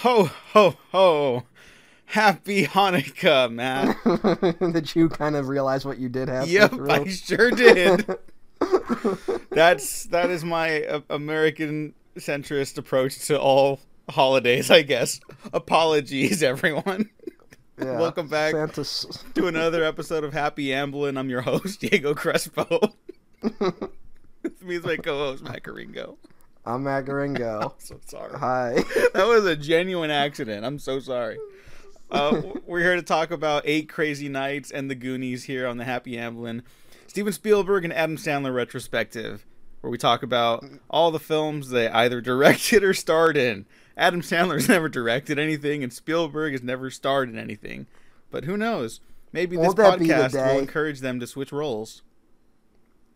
Ho ho ho! Happy Hanukkah, man. did you kind of realize what you did have? Yep, I sure did. That's that is my uh, American centrist approach to all holidays, I guess. Apologies, everyone. Yeah, Welcome back Santa's... to another episode of Happy Amblin. I'm your host, Diego Crespo. With me is my co-host, Macaringo. I'm Magaringo. I'm so sorry. Hi. That was a genuine accident. I'm so sorry. Uh, we're here to talk about Eight Crazy Nights and the Goonies here on the Happy Amblin. Steven Spielberg and Adam Sandler retrospective, where we talk about all the films they either directed or starred in. Adam Sandler's never directed anything, and Spielberg has never starred in anything. But who knows? Maybe this Won't that be the podcast will encourage them to switch roles.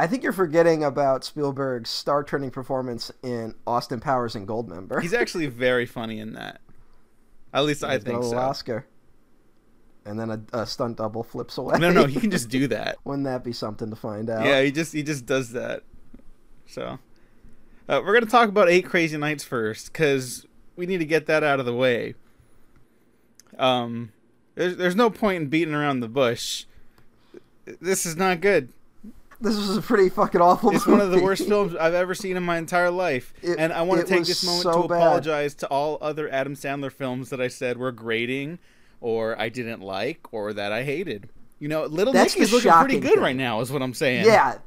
I think you're forgetting about Spielberg's star-turning performance in Austin Powers and Goldmember. He's actually very funny in that. At least I He's got a think so. Oscar. And then a, a stunt double flips away. No, no, he can just do that. Wouldn't that be something to find out? Yeah, he just he just does that. So, uh, we're gonna talk about Eight Crazy Nights first, because we need to get that out of the way. Um, there's there's no point in beating around the bush. This is not good. This was a pretty fucking awful It's one of the worst films I've ever seen in my entire life, It- and I want to take this moment so to bad. apologize to all other Adam Sandler films that I said were grating, or I didn't like, or that I hated. You know, Little That's Nick is looking pretty good thing. right now, is what I'm saying. Yeah,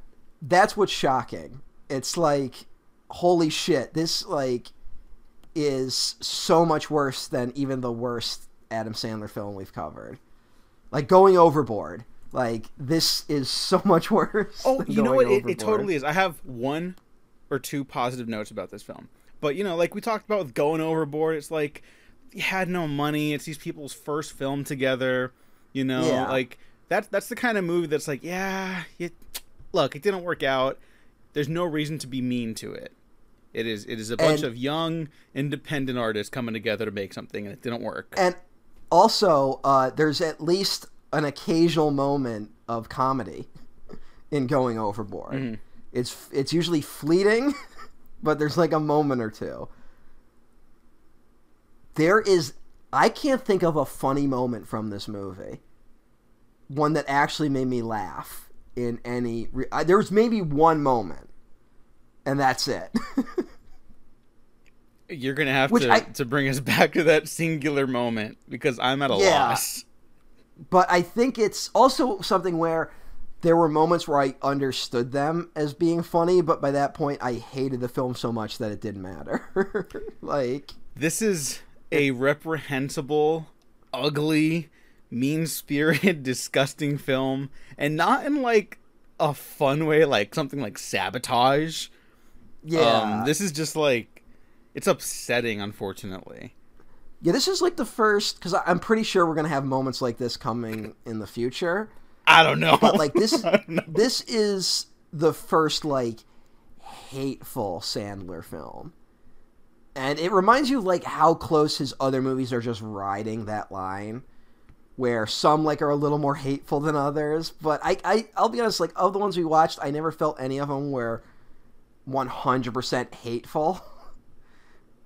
that's what's shocking. It's like, holy shit, this like is so much worse than even the worst Adam Sandler film we've covered. Like going overboard. Like this is so much worse. Oh, you know what? It, it totally is. I have one or two positive notes about this film. But, you know, like we talked about with Going Overboard, it's like you had no money. It's these people's first film together. You know, Yeah. like that, that's the kind of movie that's like, yeah, it, look, it didn't work out. There's no reason to be mean to it. It is it is a bunch And- of young independent artists coming together to make something and it didn't work. And also, uh, there's at least an occasional moment of comedy in Going Overboard. Mm-hmm. It's it's usually fleeting, but there's like a moment or two. There is I can't think of a funny moment from this movie. One that actually made me laugh in any re- I, there was maybe one moment. And that's it. You're gonna have to, to bring us back to that singular moment because I'm at a Yeah. loss. But I think it's also something where there were moments where I understood them as being funny, but by that point I hated the film so much that it didn't matter. like, This is a reprehensible, ugly, mean spirited, disgusting film, and not in like a fun way, like something like sabotage. yeah, Um, this is just like it's upsetting, unfortunately. Yeah. This is like the first because I'm pretty sure we're gonna have moments like this coming in the future. I don't know. But like this, I don't know. this is the first like hateful Sandler film. And it reminds you of like how close his other movies are just riding that line where some like are a little more hateful than others. But I, I I'll be honest, like of the ones we watched, I never felt any of them were one hundred percent hateful.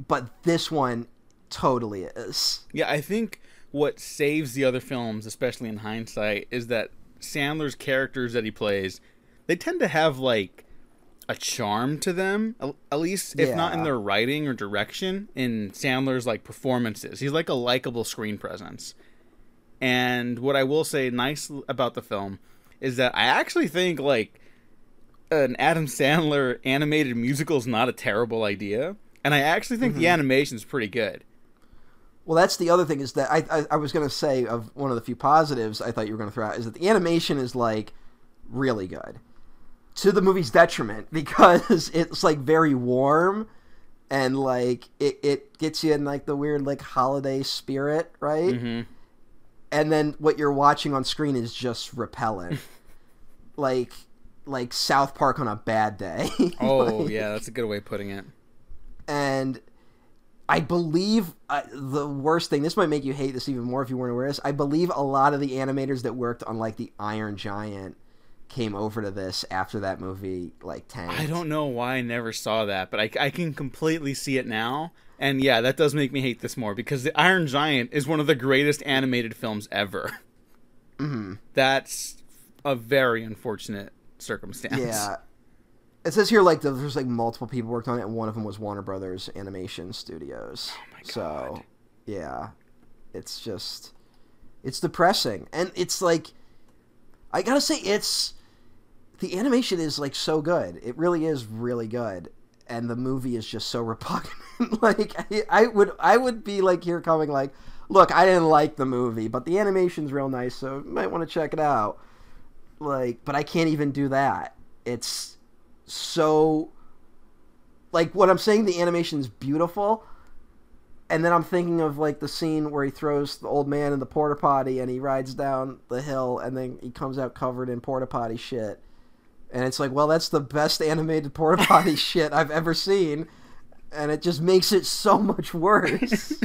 But this one totally is. Yeah, I think what saves the other films, especially in hindsight, is that Sandler's characters that he plays, they tend to have like a charm to them, at- least if not in their writing or direction, in Sandler's like performances. He's like a likable screen presence. And what I will say nice about the film is that I actually think like an Adam Sandler animated musical is not a terrible idea. And I actually think the mm-hmm. animation is pretty good. Well, that's the other thing is that I, I I was gonna say of one of the few positives I thought you were gonna throw out is that the animation is like really good. To the movie's detriment because it's like very warm and like it, it gets you in like the weird like holiday spirit right? Hmm and then what you're watching on screen is just repellent. Like like south park on a bad day. Oh Like- yeah, that's a good way of putting it. and I believe uh, the worst thing. This might make you hate this even more if you weren't aware of this. I believe a lot of the animators that worked on like the Iron Giant came over to this after that movie like tanked. I don't know why I never saw that, but I, I can completely see it now. And yeah, that does make me hate this more because The Iron Giant is one of the greatest animated films ever. hmm That's a very unfortunate circumstance. Yeah. It says here like there's like multiple people worked on it, and one of them was Warner Brothers Animation Studios. Oh my So, yeah, it's just it's depressing, and it's like I gotta say it's the animation is like so good. It really is really good, and the movie is just so repugnant. like I, I would I would be like here coming like, look, I didn't like the movie, but the animation's real nice, so you might want to check it out. Like, but I can't even do that. It's so like what I'm saying the animation's beautiful and then I'm thinking of like the scene where he throws the old man in the porta potty and he rides down the hill and then he comes out covered in porta potty shit. And it's like, well, that's the best animated porta potty shit I've ever seen. And it just makes it so much worse.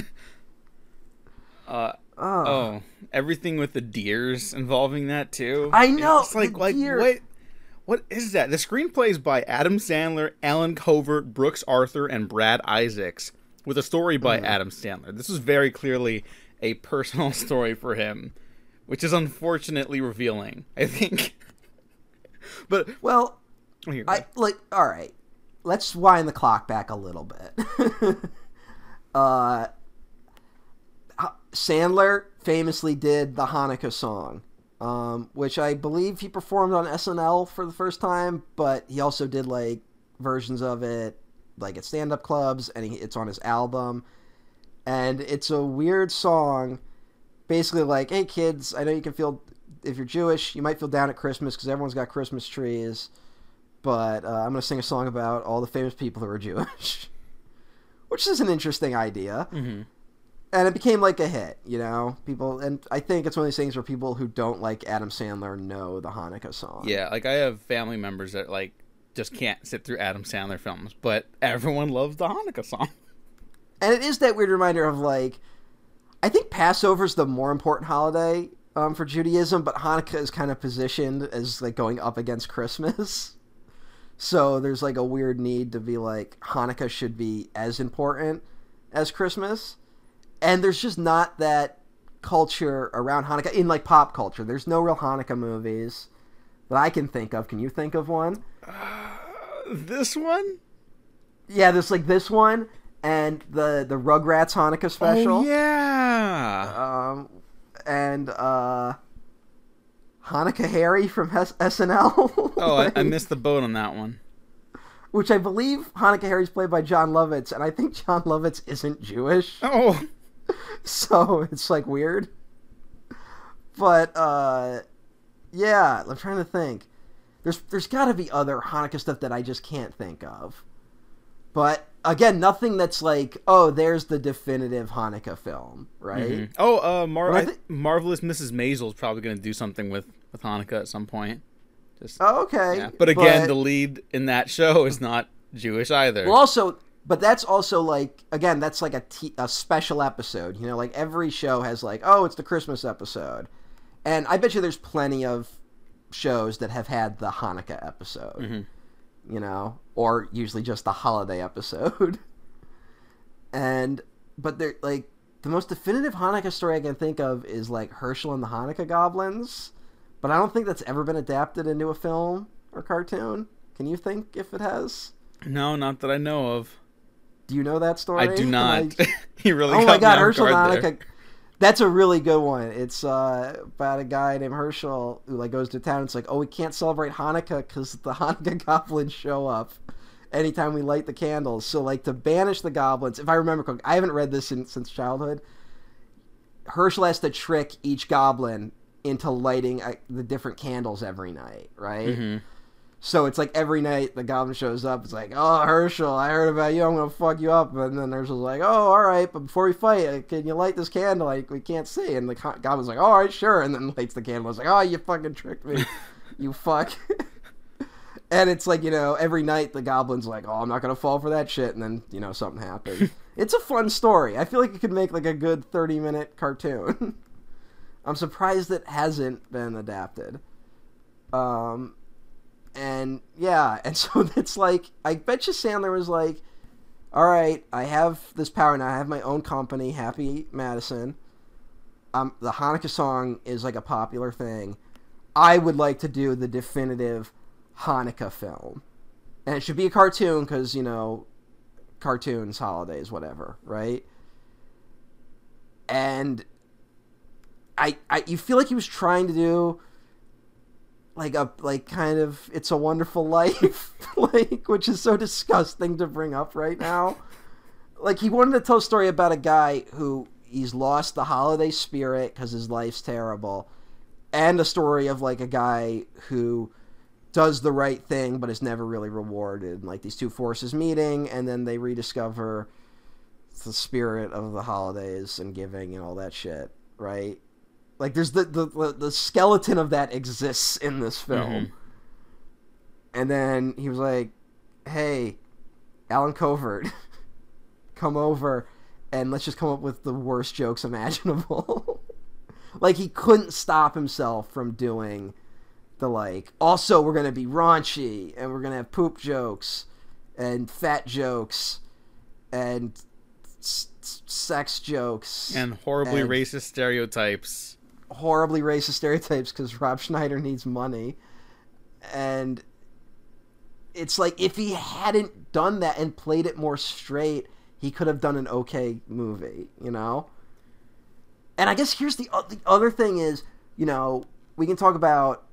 Uh, oh. oh, everything with the deers involving that too. I know, It's like like deer. what what is that? The screenplay is by Adam Sandler, Alan Covert, Brooks Arthur, and Brad Isaacs, with a story by Hmm. Adam Sandler. This is very clearly a personal story for him, which is unfortunately revealing. I think. but Well, oh, here, I like all right. Let's wind the clock back a little bit. uh Sandler famously did the Hanukkah song, um, which I believe he performed on SNL for the first time, but he also did like versions of it like at stand-up clubs and he, it's on his album. And it's a weird song basically like, "Hey kids, I know you can feel if you're Jewish, you might feel down at Christmas because everyone's got Christmas trees." but uh, I'm going to sing a song about all the famous people who are Jewish, which is an interesting idea. Mhm. And it became like a hit, you know. People, and I think it's one of these things where people who don't like Adam Sandler know the Hanukkah song. yeah, like I have family members that like just can't sit through Adam Sandler films, but everyone loves the Hanukkah song. and it is that weird reminder of like, I think Passover's the more important holiday um, for Judaism, but Hanukkah is kind of positioned as like going up against Christmas. So there's like a weird need to be like Hanukkah should be as important as Christmas. And there's just not that culture around Hanukkah in like pop culture. There's no real Hanukkah movies that I can think of. Can you think of one? This one? Yeah, there's like this one and the the Rugrats Hanukkah special. Oh yeah. Um and uh Hanukkah Harry from S- SNL. Oh, I, I missed the boat on that one. which I believe Hanukkah Harry's played by Jon Lovitz, and I think Jon Lovitz isn't Jewish, Oh, so it's like weird. But uh, yeah, I'm trying to think. There's there's got to be other Hanukkah stuff that I just can't think of. But again, nothing that's like, oh, there's the definitive Hanukkah film, right? Mhm. oh, uh, Mar- I marvelous Mrs. Maisel's probably going to do something with with Hanukkah at some point. Just, Oh, okay. yeah. But again, the lead in that show is not Jewish either. Well, also, but that's also like again, that's like a t- a special episode. You know, like every show has like, oh, it's the Christmas episode, and I bet you there's plenty of shows that have had the Hanukkah episode. Mhm. You know, or usually just the holiday episode. and but they're like the most definitive Hanukkah story I can think of is like Hershel and the Hanukkah Goblins, but I don't think that's ever been adapted into a film or cartoon. Can you think if it has? no, not that I know of. Do you know that story? I do not. I- he really. oh my god, Hershel. Hanukkah. That's a really good one. It's uh, about a guy named Hershel who like goes to town. And it's like, oh, we can't celebrate Hanukkah because the Hanukkah goblins show up anytime we light the candles. So like to banish the goblins, if I remember correctly, I haven't read this in, since childhood. Hershel has to trick each goblin into lighting uh, the different candles every night, right? Mhm. So it's like every night the goblin shows up. It's like, oh Hershel, I heard about you. I'm gonna fuck you up. And then Hershel's like, oh, all right, but before we fight, uh, can you light this candle? Like we can't see. And the co- goblin's like, all right, sure. And then lights the candle. It's like, oh, you fucking tricked me, you fuck. and it's like you know, every night the goblin's like, oh, I'm not gonna fall for that shit. And then you know something happens. it's a fun story. I feel like it could make like a good 30 minute cartoon. I'm surprised it hasn't been adapted. Um, and yeah, and so it's like I bet you Sandler was like, all right, I have this power now. I have my own company, Happy Madison. Um, the Hanukkah song is like a popular thing. I would like to do the definitive Hanukkah film, and it should be a cartoon because you know, cartoons, holidays, whatever, right? And I, I, you feel like he was trying to do like a like kind of it's a wonderful life like which is so disgusting to bring up right now. Like he wanted to tell a story about a guy who he's lost the holiday spirit because his life's terrible and a story of like a guy who does the right thing but is never really rewarded like these two forces meeting and then they rediscover the spirit of the holidays and giving and all that shit right like there's the the, the skeleton of that exists in this film. Mhm. And then he was like, "Hey, Alan Covert, come over and let's just come up with the worst jokes imaginable." like he couldn't stop himself from doing the like also we're going to be raunchy and we're going to have poop jokes and fat jokes and s- sex jokes And horribly And- racist stereotypes. Horribly racist stereotypes because Rob Schneider needs money. And it's like if he hadn't done that and played it more straight, he could have done an okay movie, you know? And I guess here's the, the other thing is, you know, we can talk about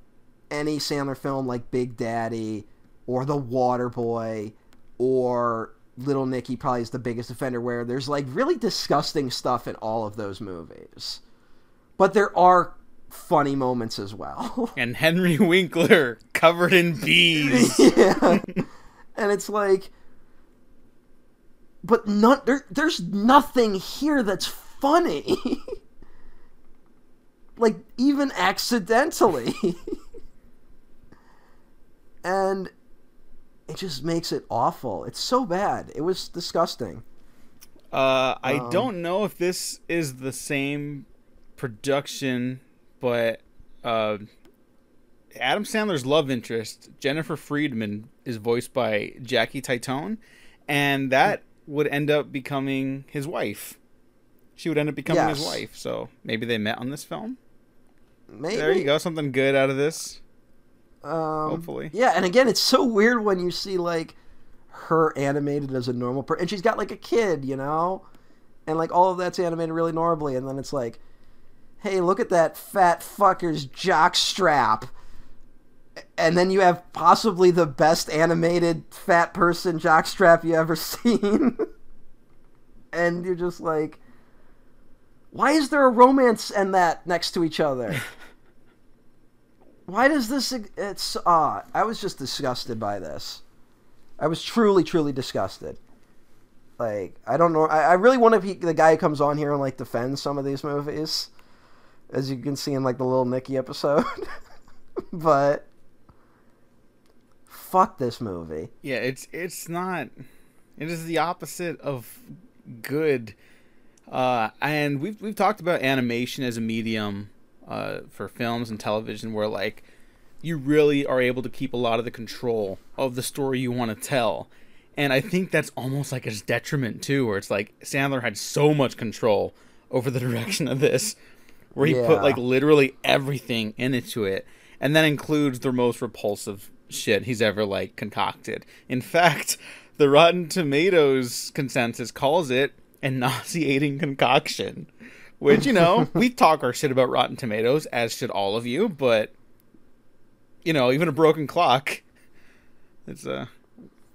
any Sandler film like Big Daddy or The Waterboy or Little Nicky probably is the biggest offender where there's like really disgusting stuff in all of those movies but there are funny moments as well. And Henry Winkler covered in bees. yeah, and it's like, but not there. There's nothing here that's funny. like even accidentally, and it just makes it awful. It's so bad. It was disgusting. Uh, I Um, don't know if this is the same production, but uh, Adam Sandler's love interest, Jennifer Friedman, is voiced by Jackie Titone, and that would end up becoming his wife. She would end up becoming his wife. So maybe they met on this film. Maybe There you go, something good out of this. Um, Hopefully. Yeah, and again, it's so weird when you see like her animated as a normal person, and she's got like a kid, you know, and like all of that's animated really normally, and then it's like, hey, look at that fat fucker's jock strap. And then you have possibly the best animated fat person jockstrap you ever seen. and you're just like, why is there a romance and that next to each other? Why does this? It's uh I was just disgusted by this. I was truly, truly disgusted. Like I don't know. I, I really want to be the guy who comes on here and like defends some of these movies, as you can see in like the little Nicky episode. but fuck this movie. Yeah, it's it's not. It is the opposite of good. Uh, and we've we've talked about animation as a medium uh, for films and television, where like you really are able to keep a lot of the control of the story you want to tell. And I think that's almost like his detriment too, where it's like Sandler had so much control over the direction of this, where he put like literally everything into it, and that includes the most repulsive shit he's ever like concocted. In fact, the Rotten Tomatoes consensus calls it a nauseating concoction. Which, you know, we talk our shit about Rotten Tomatoes, as should all of you, but you know, even a broken clock. It's uh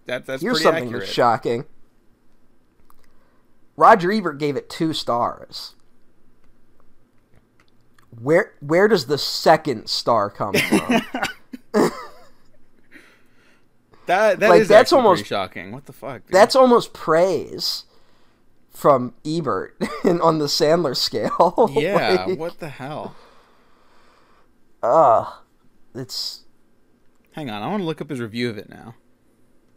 that that's Here's pretty something accurate. shocking. Roger Ebert gave it two stars. Where where does the second star come from? that that Like, is that's almost- pretty shocking. What the fuck? dude? That's almost praise from Ebert in, on the Sandler scale. yeah. Like, what the hell? Ugh. It's Hang on, I want to look up his review of it now.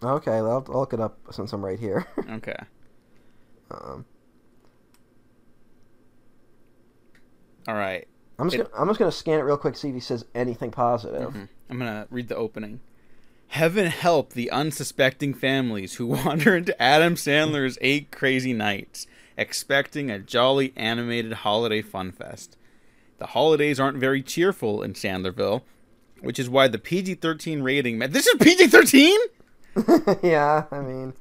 okay. I'll, I'll look it up since I'm right here. Okay. um, All right. I'm just It- gonna, I'm just gonna scan it real quick see if he says anything positive. Mhm. I'm gonna read the opening. Heaven help the unsuspecting families who wander into Adam Sandler's Eight Crazy Nights, expecting a jolly animated holiday fun fest. The holidays aren't very cheerful in Sandlerville, which is why the PG 13 rating. This is PG 13? yeah, I mean.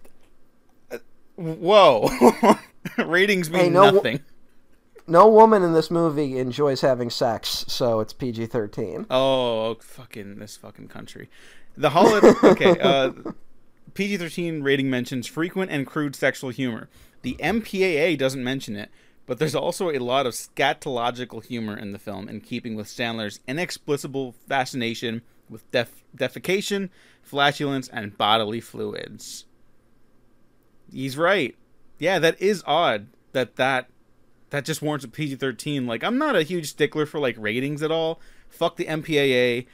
Whoa. Ratings mean Hey, no nothing. No woman in this movie enjoys having sex, so it's PG 13. Oh, fucking this fucking country. The holiday. okay, uh, PG thirteen rating mentions frequent and crude sexual humor. The MPAA doesn't mention it, but there's also a lot of scatological humor in the film, in keeping with Sandler's inexplicable fascination with def- defecation, flatulence, and bodily fluids. He's right. Yeah, that is odd. That that that just warrants a PG thirteen. Like, I'm not a huge stickler for like ratings at all. Fuck the MPAA.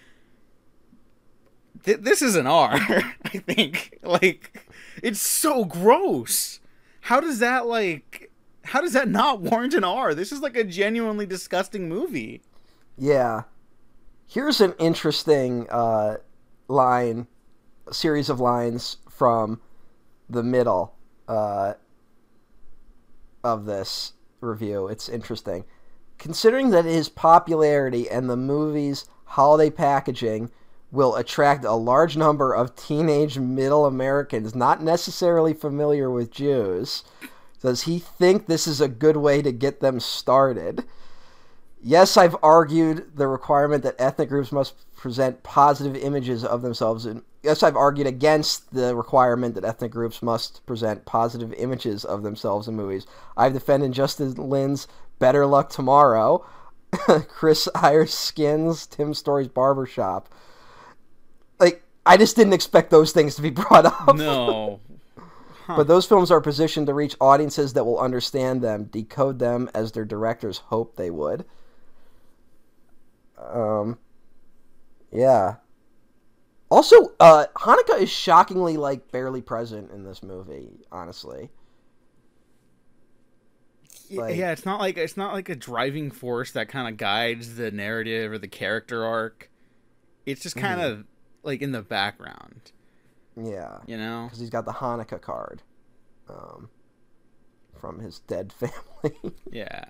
Th- this is an R, I think. Like, it's so gross. How does that like? How does that not warrant an R? This is like a genuinely disgusting movie. Yeah. Here's an interesting uh, line, series of lines from the middle uh, of this review. It's interesting. Considering that his popularity and the movie's holiday packaging will attract a large number of teenage middle Americans not necessarily familiar with Jews, does he think this is a good way to get them started? Yes, I've argued the requirement that ethnic groups must present positive images of themselves. And yes, I've argued against the requirement that ethnic groups must present positive images of themselves in movies. I've defended Justin Lin's Better Luck Tomorrow, Chris Eyre's Skins, Tim Story's Barbershop. Like, I just didn't expect those things to be brought up. No. But those films are positioned to reach audiences that will understand them, decode them as their directors hope they would. Um, yeah. Also, uh, Hanukkah is shockingly like barely present in this movie. Honestly, Like- yeah, it's not like it's not like a driving force that kind of guides the narrative or the character arc. It's just kind of like in the background, yeah, you know. because he's got the Hanukkah card, um, from his dead family. Yeah.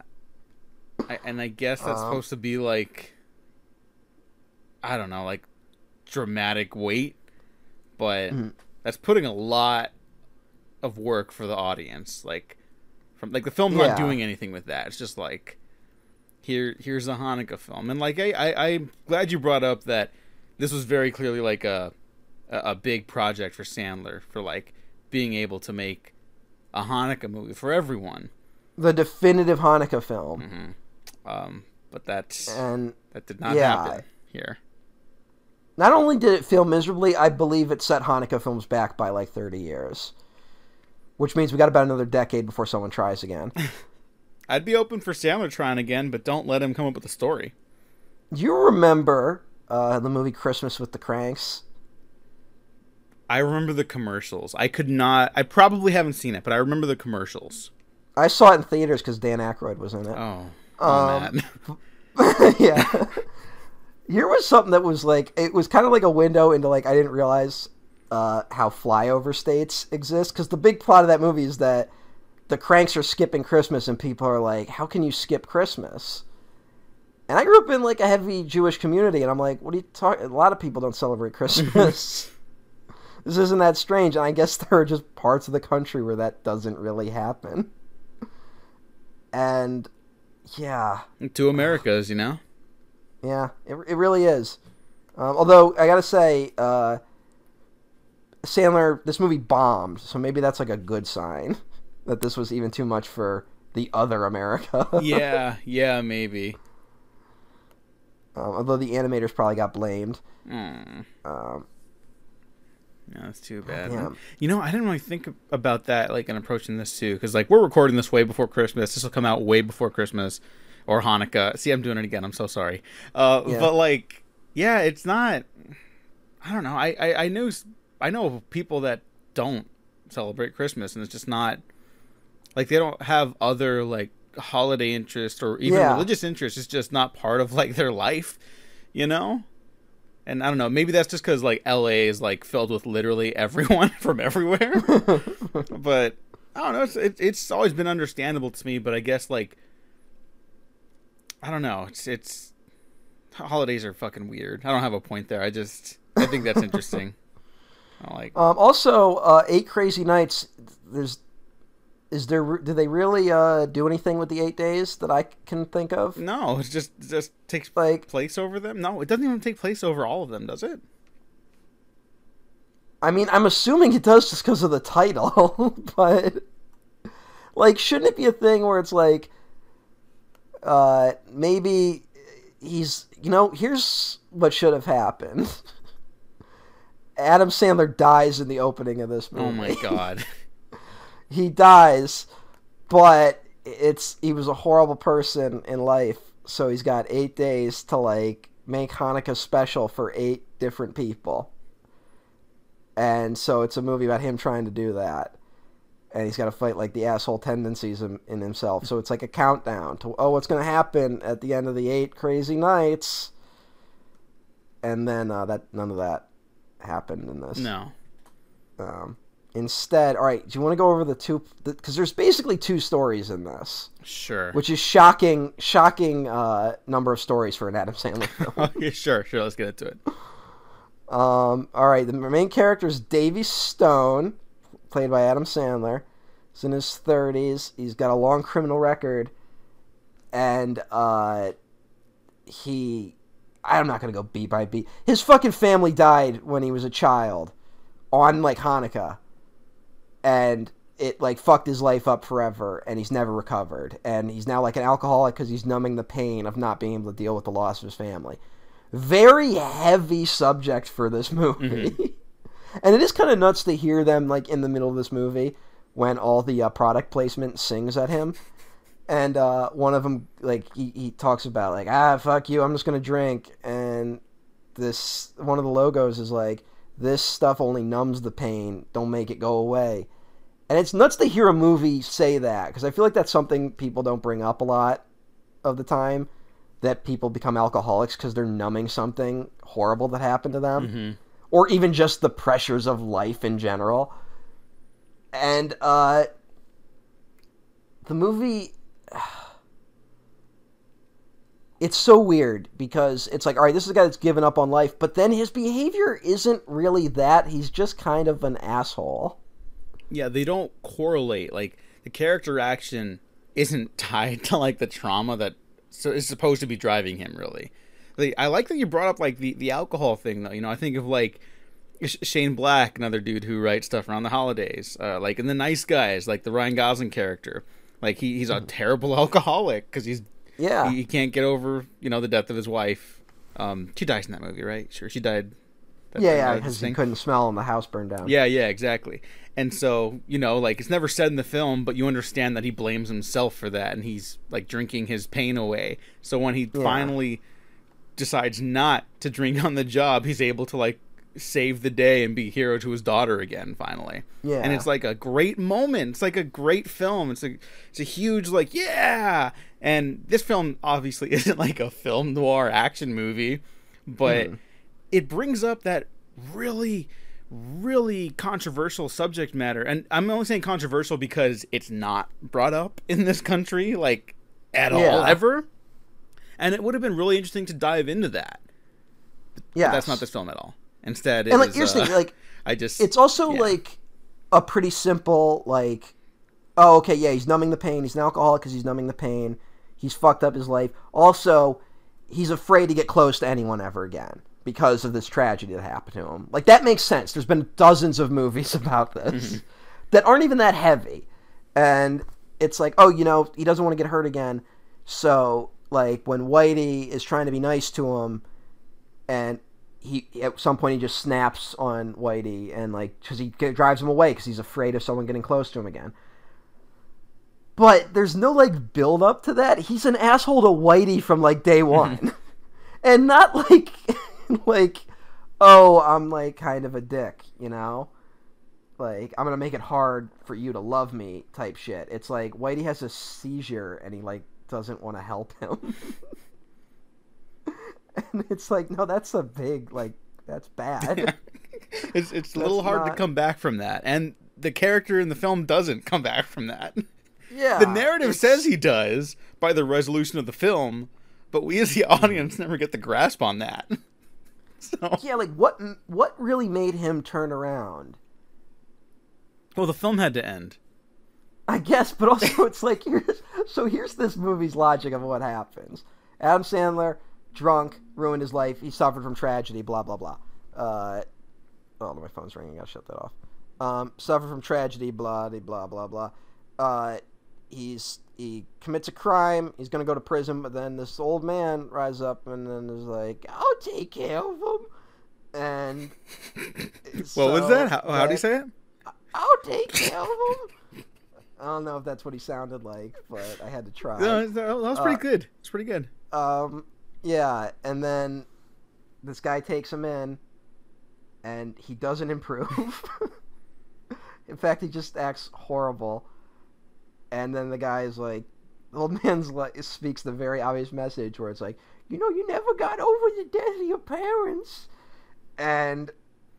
I, and I guess that's Um, supposed to be like I don't know, like dramatic weight, but Mhm. that's putting a lot of work for the audience. Like from like the film's Yeah. not doing anything with that. It's just like here here's a Hanukkah film. And like I, I I'm glad you brought up that this was very clearly like a a big project for Sandler for like being able to make a Hanukkah movie for everyone. the definitive Hanukkah film, hmm Um, but that's and that did not yeah. happen here. Not only did it fail miserably, I believe it set Hanukkah films back by like thirty years, which means we got about another decade before someone tries again. I'd be open for Sandler trying again, but don't let him come up with a story. You remember uh, the movie Christmas with the Cranks? I remember the commercials. I could not. I probably haven't seen it, but I remember the commercials. I saw it in theaters because Dan Aykroyd was in it. Oh, Um, man. yeah. Here was something that was like it was kind of like a window into like I didn't realize uh, how flyover states exist because the big plot of that movie is that the cranks are skipping Christmas and people are like, how can you skip Christmas? And I grew up in like a heavy Jewish community, and I'm like, what are you talking? A lot of people don't celebrate Christmas. this isn't that strange, and I guess there are just parts of the country where that doesn't really happen. And yeah, Two Americas, you know. Yeah, it, it really is. Um, although I gotta say, uh, Sandler, this movie bombed, so maybe that's like a good sign that this was even too much for the other America. Yeah, yeah, maybe. um, although the animators probably got blamed. Mm. Um, Yeah, that's too bad. Damn. You know, I didn't really think about that, like, in approaching this too, because like we're recording this way before Christmas. This will come out way before Christmas or Hanukkah. See, I'm doing it again. I'm so sorry. Uh, Yeah. But like, yeah, it's not. I don't know. I, I I know I know people that don't celebrate Christmas, and it's just not like they don't have other like holiday interest or even Yeah. religious interest. It's just not part of like their life. You know. And I don't know, maybe that's just because like L.A. is like filled with literally everyone from everywhere. but I don't know. It's it, it's always been understandable to me, but I guess like I don't know. It's it's holidays are fucking weird. I don't have a point there. I just I think that's interesting. I like. Um, also, uh, Eight Crazy Nights. There's, is there? Do they really uh, do anything with the eight days that I can think of? No, it just just takes Like, place over them. No, it doesn't even take place over all of them, does it? I mean, I'm assuming it does just because of the title, but like, shouldn't it be a thing where it's like, uh, maybe he's, you know, here's what should have happened. Adam Sandler dies in the opening of this movie. Oh my god. he dies, but it's he was a horrible person in life, so he's got eight days to like make Hanukkah special for eight different people. And so it's a movie about him trying to do that. And he's got to fight like the asshole tendencies in, in himself. So it's like a countdown to oh, what's going to happen at the end of the eight crazy nights. And then uh, that none of that happened in this. no. Um, instead, all right. Do you want to go over the two? Because there's basically two stories in this, Sure. which is shocking, shocking uh, number of stories for an Adam Sandler film. okay, sure, sure. Let's get into it. um, all right. The main character is Davy Stone, played by Adam Sandler. He's in his 30s. He's got a long criminal record, and uh, he. I'm not gonna go beat by beat. His fucking family died when he was a child, on like Hanukkah, and it like fucked his life up forever, and he's never recovered. And he's now like an alcoholic because he's numbing the pain of not being able to deal with the loss of his family. Very heavy subject for this movie, and it is kind of nuts to hear them like in the middle of this movie when all the uh, product placement sings at him. And uh, one of them like he, he talks about like ah fuck you i'm just gonna drink. And this one of the logos is like this stuff only numbs the pain. Don't make it go away. And it's nuts to hear a movie say that because i feel like that's something people don't bring up a lot of the time that people become alcoholics because they're numbing something horrible that happened to them. Hmm or even just the pressures of life in general. And uh the movie it's so weird because it's like all right this is a guy that's given up on life but then his behavior isn't really that he's just kind of an asshole Yeah, they don't correlate. Like the character action isn't tied to like the trauma that is supposed to be driving him. Really, like, I like that you brought up like the the alcohol thing though. You know, I think of like Shane Black, another dude who writes stuff around the holidays. Uh, like in the Nice Guys, like the Ryan Gosling character. Like he, he's a terrible alcoholic because he's yeah he, he can't get over you know the death of his wife. Um, she dies in that movie, right? Sure, she died. that- yeah yeah because he couldn't smell and the house burned down Yeah, yeah, exactly. And so, you know, like it's never said in the film, but you understand that he blames himself for that and he's like drinking his pain away. So when he Yeah. finally decides not to drink on the job, he's able to like save the day and be hero to his daughter again finally. Yeah. And it's like a great moment. It's like a great film. It's a it's a huge like yeah. And this film obviously isn't like a film noir action movie, but Mhm. it brings up that really really controversial subject matter and i'm only saying controversial because it's not brought up in this country like at all ever and it would have been really interesting to dive into that. Yeah that's not this film at all. Instead it and like is, here's the uh, thing like i just it's also yeah. like a pretty simple like oh okay yeah he's numbing the pain. He's an alcoholic because he's numbing the pain. He's fucked up his life. Also he's afraid to get close to anyone ever again because of this tragedy that happened to him. Like that makes sense. There's been dozens of movies about this that aren't even that heavy. And it's like oh you know he doesn't want to get hurt again. So like when whitey is trying to be nice to him and he at some point he just snaps on Whitey and like because he drives him away because he's afraid of someone getting close to him again. But there's no like build up to that. He's an asshole to Whitey from like day one, and not like like oh I'm like kind of a dick, you know. Like I'm gonna make it hard for you to love me type shit. It's like Whitey has a seizure and he like doesn't want to help him. and it's like no that's a big like that's bad it's it's a little That's hard to come back from that, and the character in the film doesn't come back from that. yeah the narrative it's- says he does by the resolution of the film, but we as the audience never get the grasp on that. So, yeah like what what really made him turn around well, the film had to end. I guess, but also it's like here's so here's this movie's logic of what happens. Adam Sandler, drunk, ruined his life. He suffered from tragedy. Blah blah blah. Uh, oh, my phone's ringing. I gotta shut that off. Um, suffered from tragedy. Blah blah blah blah. Uh, he's he commits a crime. He's gonna go to prison, but then this old man rises up and then is like, "I'll take care of him." And What was that? How, how do you say it? I'll take care of him. I don't know if that's what he sounded like, but I had to try. No, that that was pretty Uh, good. It's pretty good. Um, yeah, and then this guy takes him in, and he doesn't improve. in fact, he just acts horrible. And then the guy is like, the old man's like speaks the very obvious message where it's like, you know, you never got over the death of your parents, and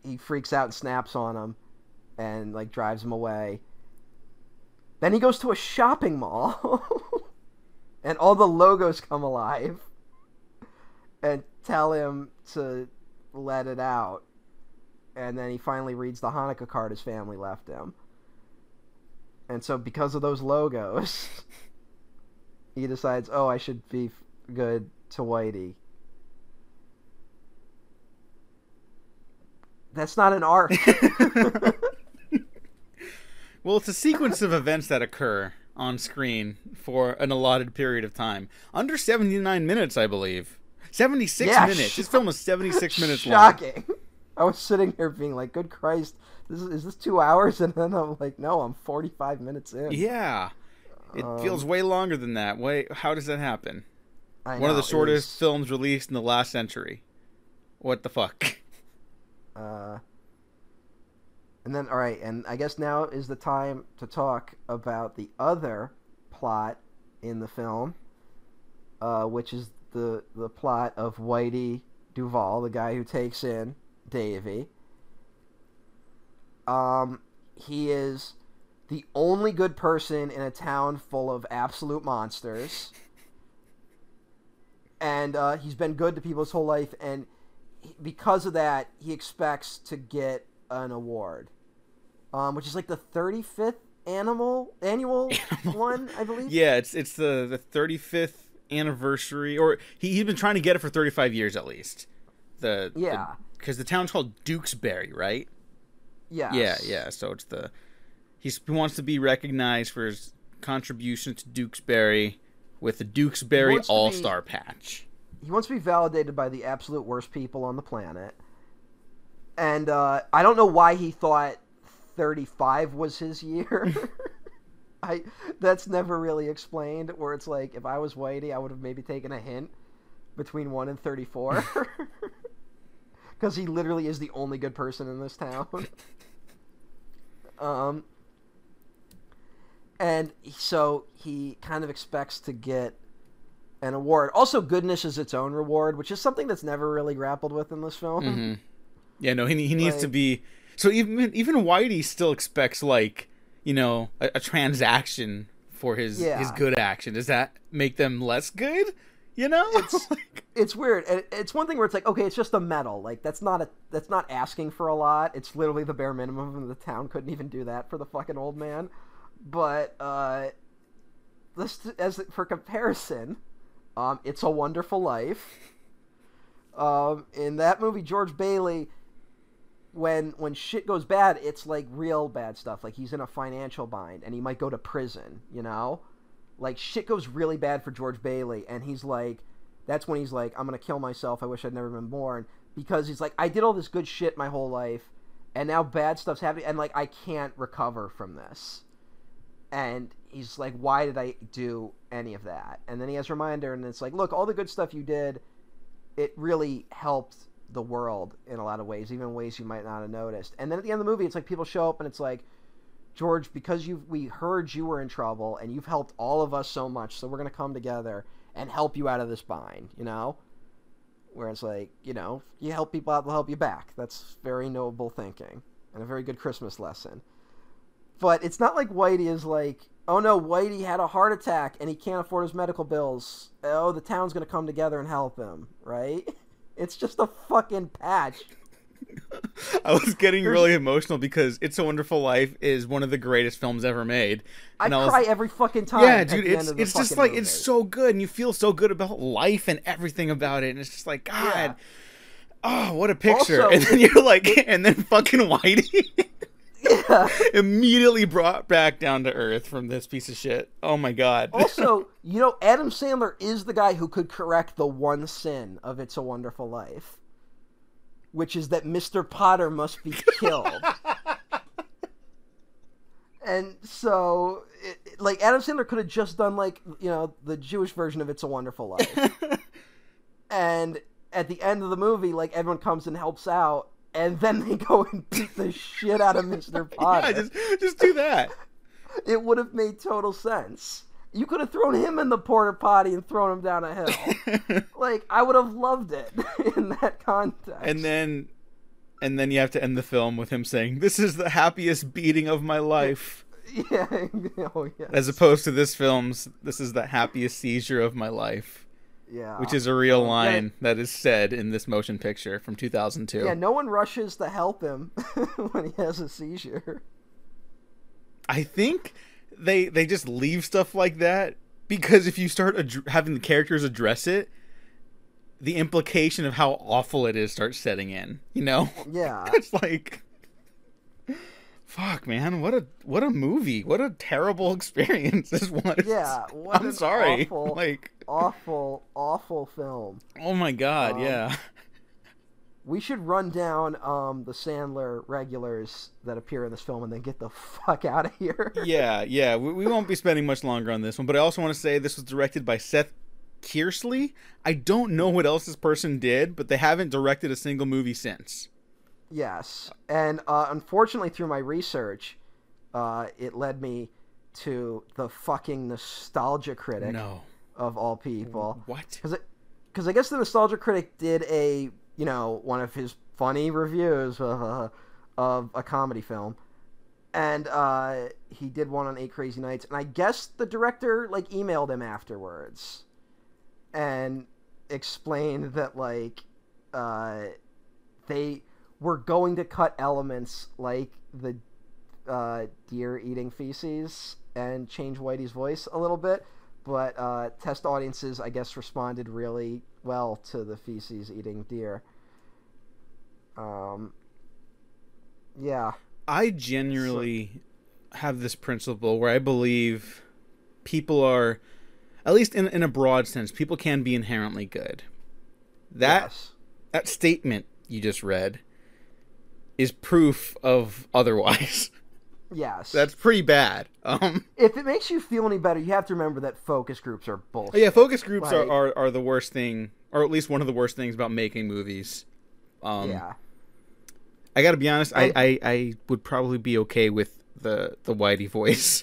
he freaks out and snaps on him, and like drives him away. Then he goes to a shopping mall, and all the logos come alive, and tell him to let it out. And then he finally reads the Hanukkah card his family left him. And so, because of those logos, he decides, oh, I should be good to Whitey. That's not an arc. Well, it's a sequence of events that occur on screen for an allotted period of time. Under 79 minutes, I believe. 76 Yeah, minutes. sh- This film is 76 minutes long. Shocking. I was sitting here being like, "Good Christ, this is, is this two hours?" And then I'm like, "No, I'm 45 minutes in." Yeah. It Um, feels way longer than that. Wait, how does that happen? I One of the shortest was, films released in the last century. What the fuck? Uh, and then, all right, and I guess now is the time to talk about the other plot in the film, uh, which is the the plot of Whitey Duvall, the guy who takes in Davy. Um, he is the only good person in a town full of absolute monsters, and uh, he's been good to people his whole life, and he- because of that, he expects to get an award, um, which is like the thirty fifth animal annual one, I believe. yeah, it's it's the the 35th anniversary or he he's been trying to get it for 35 years at least. The Yeah. Cuz the town's called Dukesberry, right? Yeah. Yeah, yeah. So it's the he's, he wants to be recognized for his contribution to Dukesberry with the Dukesberry wants to be- All Star patch. He wants to be validated by the absolute worst people on the planet. And uh, I don't know why he thought 35 was his year. I that's never really explained. Where it's like, if I was Whitey, I would have maybe taken a hint between one and 34, because he literally is the only good person in this town. um, and so he kind of expects to get an award. Also, goodness is its own reward, which is something that's never really grappled with in this film. Mhm. Yeah, no, he he needs to be. So even even Whitey still expects like you know a, a transaction for his Yeah. his good action. Does that make them less good? You know, It's- like, It's weird. It's one thing where it's like, okay, it's just a medal. Like that's not a that's not asking for a lot. It's literally the bare minimum, and the town couldn't even do that for the fucking old man. But uh, this as for comparison, um, it's a Wonderful Life. Um, in that movie, George Bailey, when when shit goes bad, it's like real bad stuff. Like he's in a financial bind and he might go to prison. You know, like shit goes really bad for George Bailey, and he's like, that's when he's like, I'm gonna kill myself. I wish I'd never been born because he's like, I did all this good shit my whole life, and now bad stuff's happening, and like I can't recover from this. And he's like, why did I do any of that? And then he has reminder, and it's like, look, all the good stuff you did, it really helped the world in a lot of ways, even ways you might not have noticed. And then at the end of the movie, it's like people show up, and it's like, George, because you we heard you were in trouble, and you've helped all of us so much, so we're gonna come together and help you out of this bind, you know? where it's like you know you help people out, they'll help you back. That's very noble thinking and a very good Christmas lesson. But it's not like Whitey is like, oh no, Whitey had a heart attack and he can't afford his medical bills. Oh, the town's gonna come together and help him, right? It's just a fucking patch. I was getting really emotional because "It's a Wonderful Life" is one of the greatest films ever made. I I was- cry every fucking time. Yeah, dude, it's it's just like movie. it's so good, and you feel so good about life and everything about it, and it's just like God, Yeah. oh, what a picture! Also, and then you're like, and then fucking Whitey Yeah. immediately brought back down to earth from this piece of shit. Oh my God! also, you know, Adam Sandler is the guy who could correct the one sin of It's a Wonderful Life, which is that Mr. Potter must be killed. and so, it, it- like, Adam Sandler could have just done, like, you know, the Jewish version of It's a Wonderful Life. and at the end of the movie, like, everyone comes and helps out. And then they go and beat the shit out of Mr. Potter yeah, just just do that. it would have made total sense. You could have thrown him in the porta potty and thrown him down a hill. like I would have loved it in that context. and then, and then you have to end the film with him saying, "This is the happiest beating of my life," yeah, oh yeah, as opposed to this film's "This is the happiest seizure of my life." Yeah. which is a real line that is said in this motion picture from 2002. yeah. No one rushes to help him when he has a seizure. I think they they just leave stuff like that because if you start ad- having the characters address it, the implication of how awful it is starts setting in. You know, Yeah, it's like. Fuck, man! What a what a movie! What a terrible experience this was. Yeah, what I'm an sorry. awful- Like, awful, awful film. oh my god, Um, yeah. We should run down um, the Sandler regulars that appear in this film and then get the fuck out of here. yeah, yeah. We, we won't be spending much longer on this one, but I also want to say this was directed by Seth Kearsley. I don't know what else this person did, but they haven't directed a single movie since. Yes, and uh, unfortunately, through my research, uh, it led me to the fucking nostalgia critic No. of all people. What? Because I guess the nostalgia critic did a you know one of his funny reviews uh, of a comedy film, and uh, he did one on Eight Crazy Nights, and I guess the director like emailed him afterwards, and explained that like uh, they were going to cut elements like the uh, deer eating feces and change Whitey's voice a little bit, but uh, test audiences, I guess, responded really well to the feces eating deer. Um, yeah, I genuinely have this principle where I believe people are, at least in, in a broad sense, people can be inherently good. That yes. that statement you just read is proof of otherwise. Yes. That's pretty bad. Um, if it makes you feel any better, you have to remember that focus groups are bullshit. yeah, focus groups are, Like- are, are the worst thing, or at least one of the worst things about making movies. Um, yeah. I got to be honest, I, I, I would probably be okay with the the Whitey voice.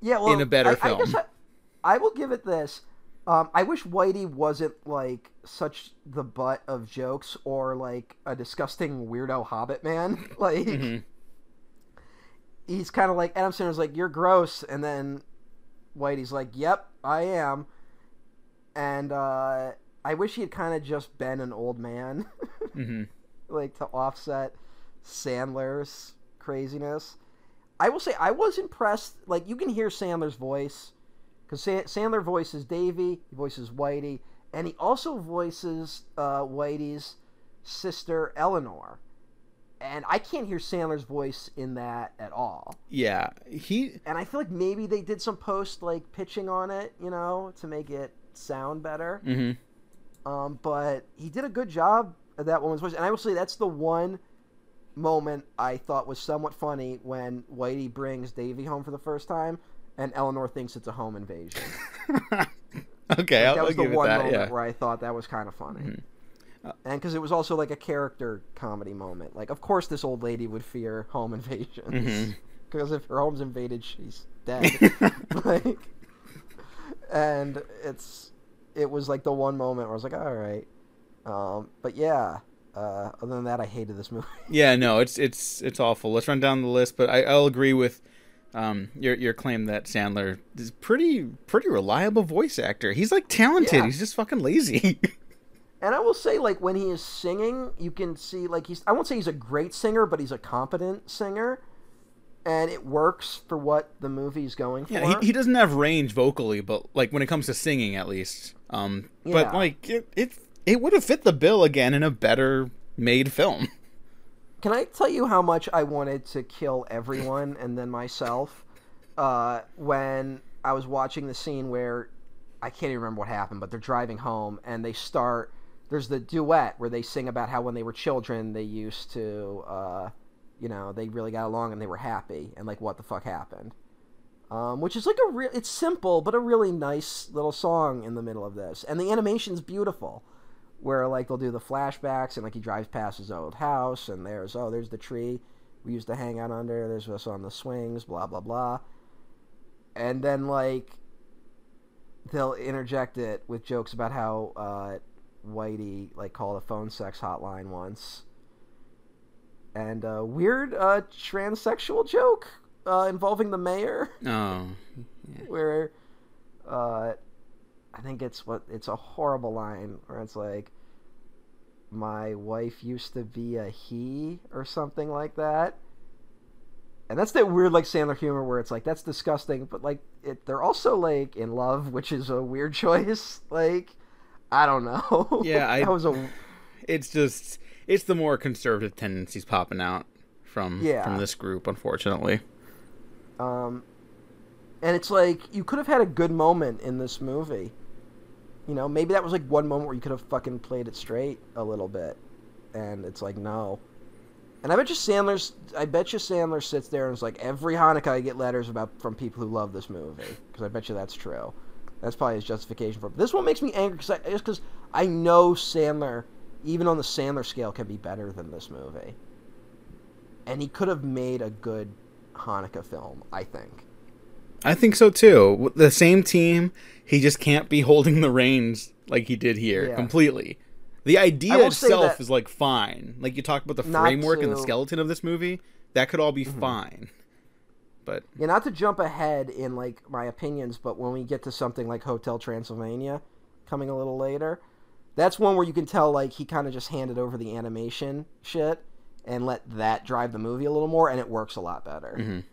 Yeah, well, in a better I, I, film. I, I will give it this. Um, I wish Whitey wasn't like such the butt of jokes or like a disgusting weirdo Hobbit man. like Mhm. he's kind of like Adam Sandler's like you're gross, and then Whitey's like, "Yep, I am." And uh, I wish he had kind of just been an old man, Mhm. like to offset Sandler's craziness. I will say I was impressed. Like you can hear Sandler's voice because Sandler voices Davy, he voices Whitey, and he also voices uh, Whitey's sister Eleanor. And I can't hear Sandler's voice in that at all. Yeah, he. And I feel like maybe they did some post like pitching on it, you know, to make it sound better. mhm. Um, but he did a good job of that woman's voice, and I will say that's the one moment I thought was somewhat funny when Whitey brings Davy home for the first time, and Eleanor thinks it's a home invasion. okay, I'll, that was the one that. moment Yeah. where I thought that was kind of funny. Mhm. Uh, and because it was also like a character comedy moment. Like, of course, this old lady would fear home invasions. Because if her home's invaded, she's dead. like, and it's it was like the one moment where I was like, all right. Um, but yeah, uh, other than that, I hated this movie. Yeah, no, it's it's it's awful. Let's run down the list, but I, I'll agree with um, your your claim that Sandler is pretty pretty reliable voice actor. He's like talented. Yeah. He's just fucking lazy. And I will say, like when he is singing, you can see like he's. I won't say he's a great singer, but he's a competent singer, and it works for what the movie's going for. yeah, he, he doesn't have range vocally, but like when it comes to singing, at least. Um, but like it it it would have fit the bill again in a better made film. Can I tell you how much I wanted to kill everyone and then myself uh, when I was watching the scene where I can't even remember what happened, but they're driving home and they start. There's the duet where they sing about how when they were children they used to, uh, you know, they really got along and they were happy and like what the fuck happened. Um, which is like a real, it's simple but a really nice little song in the middle of this, and the animation's beautiful where like they'll do the flashbacks and like he drives past his old house and there's oh there's the tree we used to hang out under. There's us on the swings blah blah blah. And then like they'll interject it with jokes about how uh, Whitey like called a phone sex hotline once. And a weird uh, transsexual joke uh, involving the mayor. Oh, where uh I think it's what it's a horrible line where it's like my wife used to be a he or something like that. And that's that weird like Sandler humor where it's like that's disgusting, but like it they're also like in love, which is a weird choice. Like I don't know. Yeah, I- was a it's just it's the more conservative tendencies popping out from Yeah. from this group, unfortunately. Um, and it's like you could have had a good moment in this movie. You know, maybe that was like one moment where you could have fucking played it straight a little bit, and it's like no. And I bet you Sandler's. I bet you Sandler sits there and is like, every Hanukkah I get letters about from people who love this movie because I bet you that's true. That's probably his justification for it. This one makes me angry because I, just because I know Sandler, even on the Sandler scale, can be better than this movie. And he could have made a good Hanukkah film, I think. I think so too. The same team, he just can't be holding the reins like he did here Yeah. completely. The idea itself is like fine. Like you talk about the framework and the Mm-hmm. skeleton of this movie, that could all be fine. But Yeah, not to jump ahead in like my opinions, but when we get to something like Hotel Transylvania coming a little later, that's one where you can tell like he kind of just handed over the animation shit and let that drive the movie a little more, and it works a lot better. Mhm.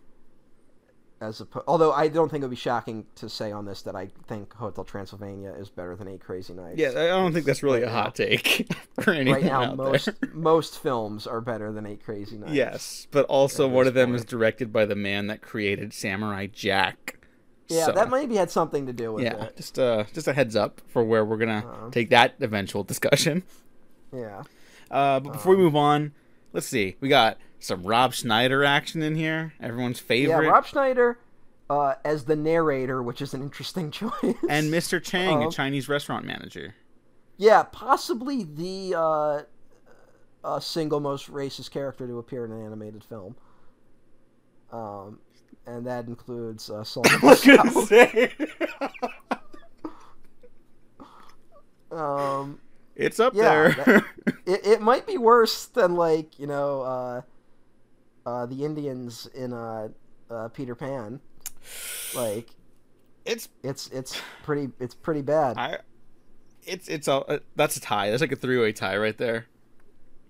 As although I don't think it would be shocking to say on this that I think Hotel Transylvania is better than Eight Crazy Nights. yeah, I don't think that's really Right a now- hot take for anyone right now most there. most films are better than Eight Crazy Nights. Yes, but also one of them point. is directed by the man that created Samurai Jack. Yeah, So, that maybe had something to do with yeah, it. just uh, just a heads up for where we're gonna Uh-huh. take that eventual discussion. Yeah. Uh, but before we move on, let's see. We got some Rob Schneider action in here. Everyone's favorite. Yeah, Rob Schneider uh, as the narrator, which is an interesting choice. and Mr. Chang, a Um, Chinese restaurant manager. yeah, possibly the uh, uh, single most racist character to appear in an animated film. Um, and that includes uh, say Um, it's up Yeah, there. that- it, it might be worse than like you know uh, uh, the Indians in uh, uh, Peter Pan. Like it's it's it's pretty it's pretty bad. I. It's it's a uh, that's a tie. That's like a three way tie right there.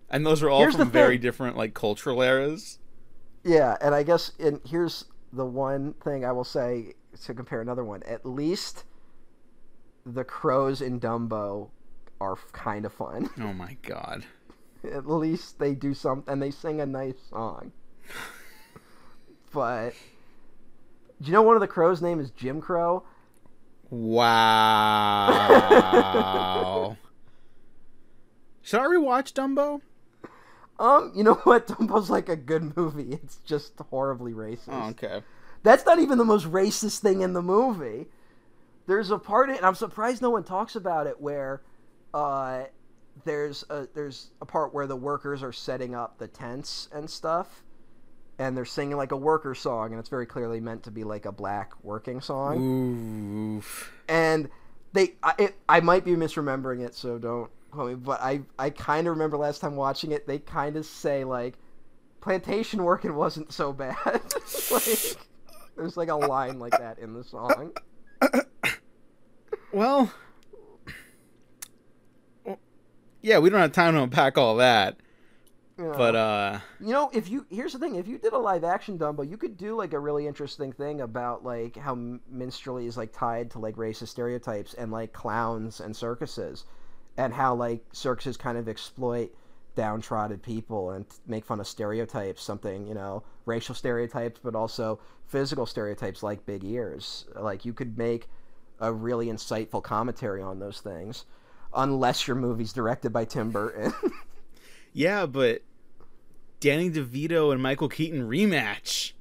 And those are all Here's from very different like cultural eras. Yeah, and I guess and here's the one thing I will say to compare another one. At least the crows in Dumbo are kind of fun. Oh my god. At least they do something and they sing a nice song. but do you know one of the crows' name is Jim Crow? Wow. Should I rewatch Dumbo? Um, you know what? Dumbo's like a good movie. It's just horribly racist. Oh, okay. That's not even the most racist thing in the movie. There's a part, in, and I'm surprised no one talks about it, where uh, there's a there's a part where the workers are setting up the tents and stuff, and they're singing like a worker song, and it's very clearly meant to be like a black working song. Oof. And they, I, it, I might be misremembering it, so don't homie, but I I kind of remember last time watching it. They kind of say like, plantation working wasn't so bad. like, there's like a line like that in the song. Well, yeah, we don't have time to unpack all that. Know? But uh You know, if you here's the thing, if you did a live action Dumbo, you could do like a really interesting thing about like how m- minstrelly is like tied to like racist stereotypes and like clowns and circuses, and how like circuses kind of exploit downtrodden people and make fun of stereotypes, something you know, racial stereotypes, but also physical stereotypes like big ears. Like you could make a really insightful commentary on those things, unless your movie's directed by Tim Burton. yeah, but Danny DeVito and Michael Keaton rematch.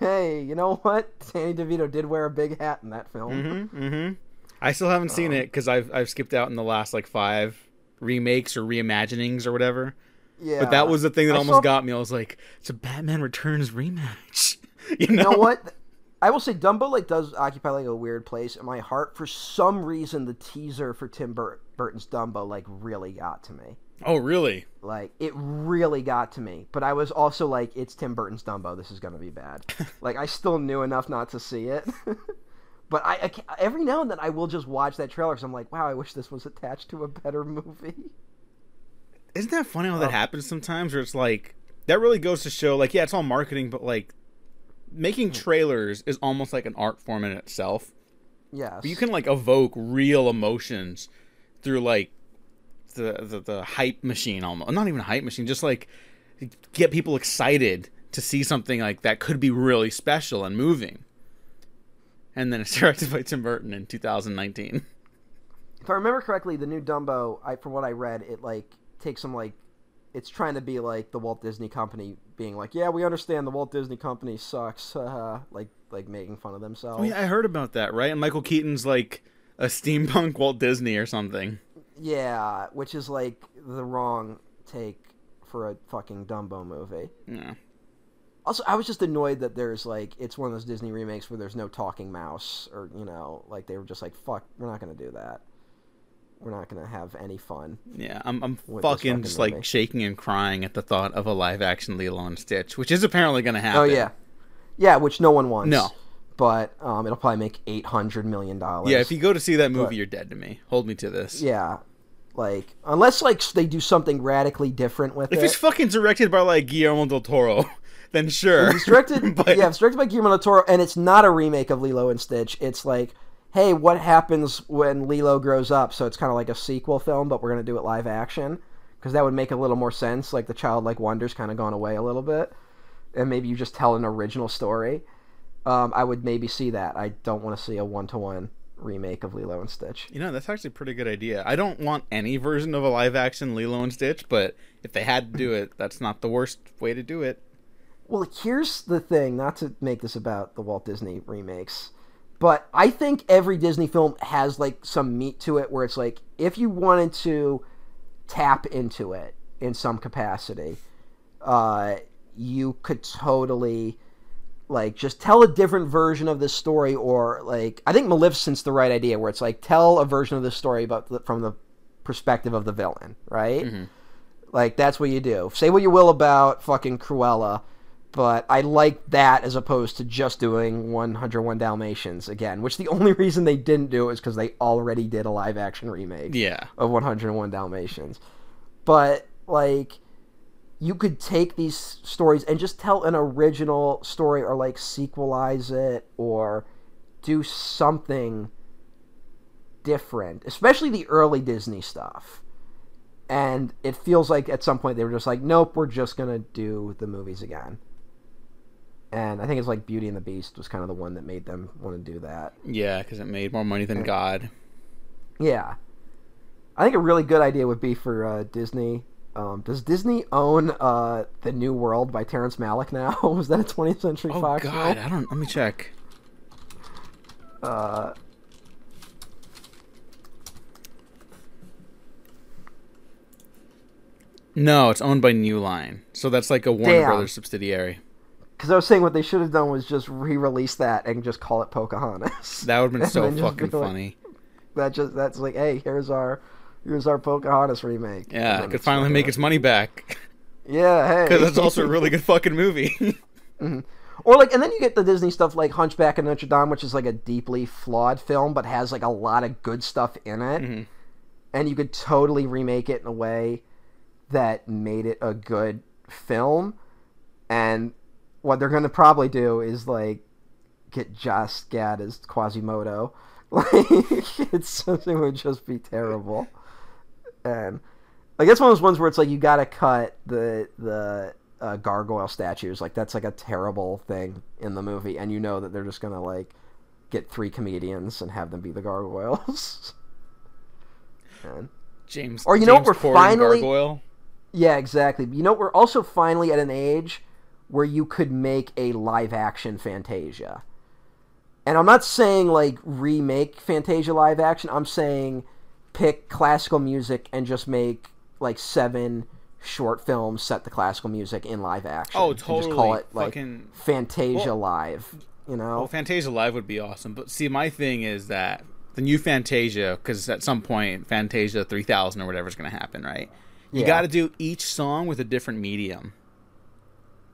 Hey, you know what? Danny DeVito did wear a big hat in that film. Mm-hmm. Mm-hmm. I still haven't seen it because I've I've skipped out in the last like five remakes or reimaginings or whatever. Yeah, But that was the thing that I almost saw- got me. I was like, it's a Batman Returns rematch. you You know? know what? I will say Dumbo like does occupy like a weird place in my heart. For some reason, the teaser for Tim Bur- Burton's Dumbo like really got to me. Oh, really? Like it really got to me. But I was also like, it's Tim Burton's Dumbo. This is gonna be bad. like I still knew enough not to see it. but I, I every now and then I will just watch that trailer because I'm like, wow, I wish this was attached to a better movie. Isn't that funny how that Oh. happens sometimes? Where it's like that really goes to show, like, yeah, it's all marketing, but like making hmm. trailers is almost like an art form in itself. Yes. But you can like evoke real emotions through like the, the the hype machine almost not even a hype machine just like get people excited to see something like that could be really special and moving. And then it's directed by tim burton in 2019 if I remember correctly, the new Dumbo, I from what I read, it like takes some like it's trying to be like the Walt Disney Company being like, yeah, we understand the Walt Disney Company sucks, haha," like like making fun of themselves. oh yeah i heard about that right? And michael keaton's like a steampunk walt disney or something Yeah, which is like the wrong take for a fucking Dumbo movie. yeah Also, I was just annoyed that there's like it's one of those Disney remakes where there's no talking mouse, or you know, like they were just like, "Fuck, we're not gonna do that. We're not gonna have any fun." yeah i'm, I'm fucking fucking just like shaking and crying at the thought of a live action lilo and stitch which is apparently going to oh, happen Oh yeah, yeah, which no one wants. No. But um, it'll probably make eight hundred million dollars. yeah if you go to see that movie But- you're dead to me hold me to this yeah, like unless like they do something radically different with If it. it's fucking directed by like Guillermo del Toro, then sure. It's directed, But- yeah, it's directed by Guillermo del Toro, and it's not a remake of Lilo and Stitch. It's like, hey, what happens when Lilo grows up? So it's kind of like a sequel film, but we're gonna do it live action because that would make a little more sense. Like the childlike wonder's kind of gone away a little bit, and maybe you just tell an original story. Um, I would maybe see that. I don't want to see a one-to-one remake of Lilo and Stitch. You know, that's actually a pretty good idea. I don't want any version of a live action Lilo and Stitch, but if they had to do it, that's not the worst way to do it. Well, here's the thing, not to make this about the Walt Disney remakes, but I think every Disney film has like some meat to it where it's like if you wanted to tap into it in some capacity, uh, you could totally like just tell a different version of this story or like I think Maleficent's the right idea where it's like tell a version of this story the, from the perspective of the villain, right? Mm-hmm. Like that's what you do. Say what you will about fucking Cruella, but I like that as opposed to just doing 101 Dalmatians again, which the only reason they didn't do it is because they already did a live action remake Yeah. of 101 Dalmatians. But like you could take these stories and just tell an original story or like sequelize it or do something different, especially the early Disney stuff. And it feels like at some point they were just like, nope, we're just going to do the movies again. And I think it's like Beauty and the Beast was kind of the one that made them want to do that. Yeah, because it made more money than God. Yeah. I think a really good idea would be for uh, Disney. Um, does Disney own uh, The New World by Terrence Malick now? Was that a 20th Century Oh Fox Oh God, film? I don't. Let me check. Uh, No, it's owned by New Line, so that's like a Warner Damn. Brothers subsidiary. Because I was saying what they should have done was just re-release that and just call it Pocahontas. That would have been so fucking be like- funny. that just that's like, hey, here's our Here's our Pocahontas remake. Yeah, it could finally make its money back Yeah, hey. because it's also a really good fucking movie. Or like, and then you get the Disney stuff like Hunchback of Notre Dame, which is like a deeply flawed film, but has like a lot of good stuff in it. Mm-hmm. And you could totally remake it in a way that made it a good film. And what they're going to probably do is like get Josh Gad as Quasimodo. Like, it's something would just be terrible. And like it's one of those ones where it's like you got to cut the the uh, gargoyle statues. Like that's like a terrible thing in the movie, and you know that they're just gonna like get three comedians and have them be the gargoyles. and, James. Or you know what, we're Corden finally- Gargoyle. yeah, exactly. You know, we're also finally at an age where you could make a live action Fantasia. And I'm not saying like remake Fantasia live action. I'm saying pick classical music and just make like seven short films set the classical music in live action. Oh, And Just call it like Fucking- Fantasia Well- Live. You know? Well, Fantasia Live would be awesome, but see, my thing is that the new Fantasia, because at some point Fantasia 3000 or whatever is going to happen, right? You Yeah. got to do each song with a different medium.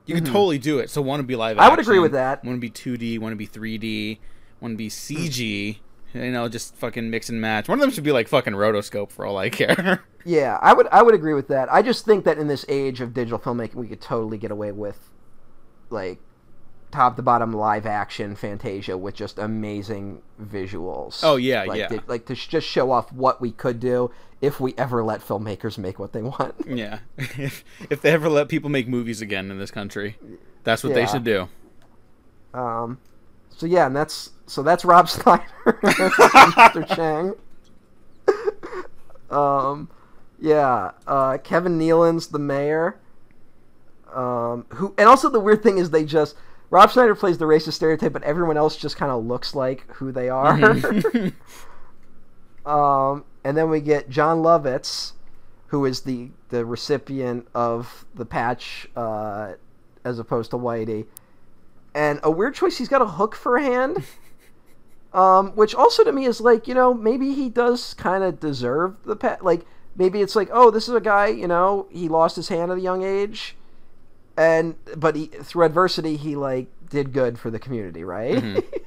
You could totally do it. So one would be live. Mm-hmm. I would agree with that. One would be 2D. One would be 3D. One would be CG. You know, just fucking mix and match. One of them should be like fucking rotoscope for all I care. Yeah, I would I would agree with that. I just think that in this age of digital filmmaking, we could totally get away with like top to bottom live action Fantasia with just amazing visuals. Oh, yeah, like, yeah. to- like to sh- just show off what we could do if we ever let filmmakers make what they want. yeah. if if they ever let people make movies again in this country, that's what they should do. Um, so yeah, and that's so that's Rob Schneider, Mr. Chang. um, yeah, uh, Kevin Nealon's the mayor. Um, who and also the weird thing is they just Rob Schneider plays the racist stereotype, but everyone else just kind of looks like who they are. um, and then we get Jon Lovitz, who is the the recipient of the patch, uh, as opposed to Whitey and a weird choice. He's got a hook for a hand, um, which also to me is like you know maybe he does kind of deserve the pet. Like maybe it's like oh this is a guy you know he lost his hand at a young age, and but he through adversity he like did good for the community, right?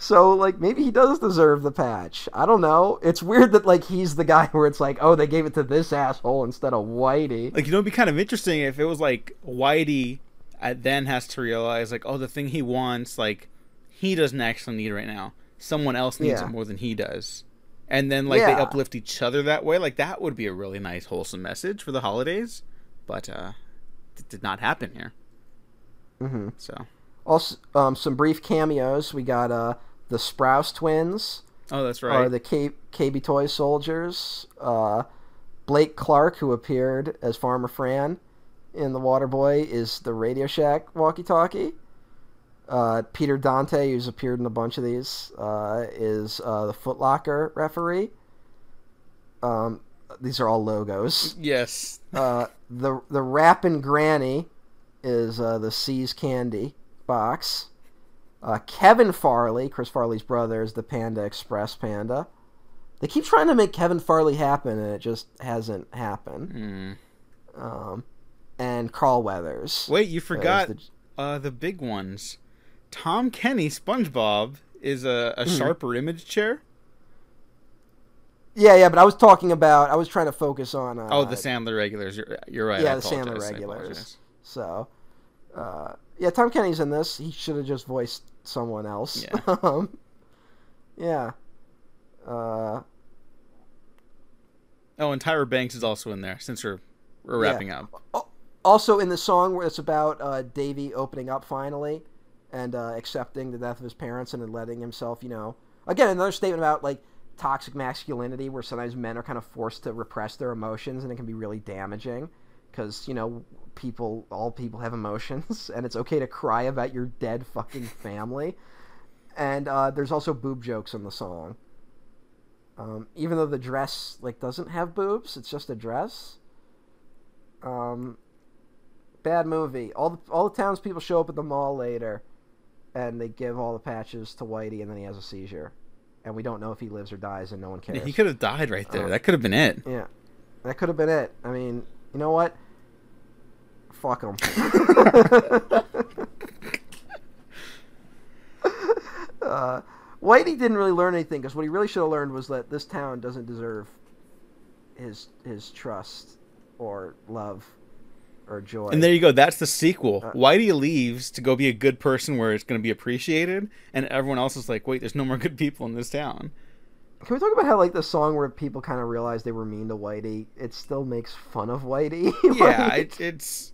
So like maybe he does deserve the patch. I don't know. It's weird that like he's the guy where it's like, oh, they gave it to this asshole instead of Whitey. Like you know, it'd be kind of interesting if it was like Whitey uh, then has to realize like, oh, the thing he wants, like he doesn't actually need right now. Someone else needs Yeah. it more than he does, and then like they uplift each other that way. Like that would be a really nice, wholesome message for the holidays. But uh, it did not happen here. Mm-hmm. So, Also, um, some brief cameos. We got uh, the Sprouse twins oh, that's right. are the K- KB Toy soldiers. Uh, Blake Clark, who appeared as Farmer Fran in The Waterboy, is the Radio Shack walkie-talkie. Uh, Peter Dante, who's appeared in a bunch of these, uh, is uh, the Footlocker referee. Um, these are all logos. yes. Uh, the the Rappin' Granny is uh, the See's Candy box. Uh, Kevin Farley, Chris Farley's brother, is the Panda Express Panda. They keep trying to make Kevin Farley happen, and it just hasn't happened. Hmm. Um, and Carl Weathers. Wait, you forgot the- uh, the big ones. Tom Kenny, SpongeBob, is a, a sharper image chair. yeah, yeah, but I was talking about. I was trying to focus on. Uh, Oh, the Sandler regulars. You're, you're right. Yeah, I the Sandler regulars. So, uh, yeah, Tom Kenny's in this. He should have just voiced someone else. Yeah. um, yeah. Uh, Oh, and Tyra Banks is also in there since we're we're Yeah. wrapping up. also in the song where it's about uh, Davy opening up finally and uh, accepting the death of his parents and then letting himself, you know, again another statement about like toxic masculinity where sometimes men are kind of forced to repress their emotions and it can be really damaging because you know people all people have emotions and it's okay to cry about your dead fucking family. And uh, there's also boob jokes in the song. Um, even though the dress like doesn't have boobs it's just a dress. Um, bad movie. All the all the townspeople show up at the mall later, and they give all the patches to Whitey, and then he has a seizure, and we don't know if he lives or dies, and no one cares. he could have died right there. Uh, that could have been it. Yeah, that could have been it. I mean, you know what? Fuck him. uh, Whitey didn't really learn anything because what he really should have learned was that this town doesn't deserve his his trust or love or joy. And there you go. That's the sequel. Uh, Whitey leaves to go be a good person where it's going to be appreciated, and everyone else is like, "Wait, there's no more good people in this town." Can we talk about how like the song where people kind of realize they were mean to Whitey? It still makes fun of Whitey. Yeah, Like- it's it's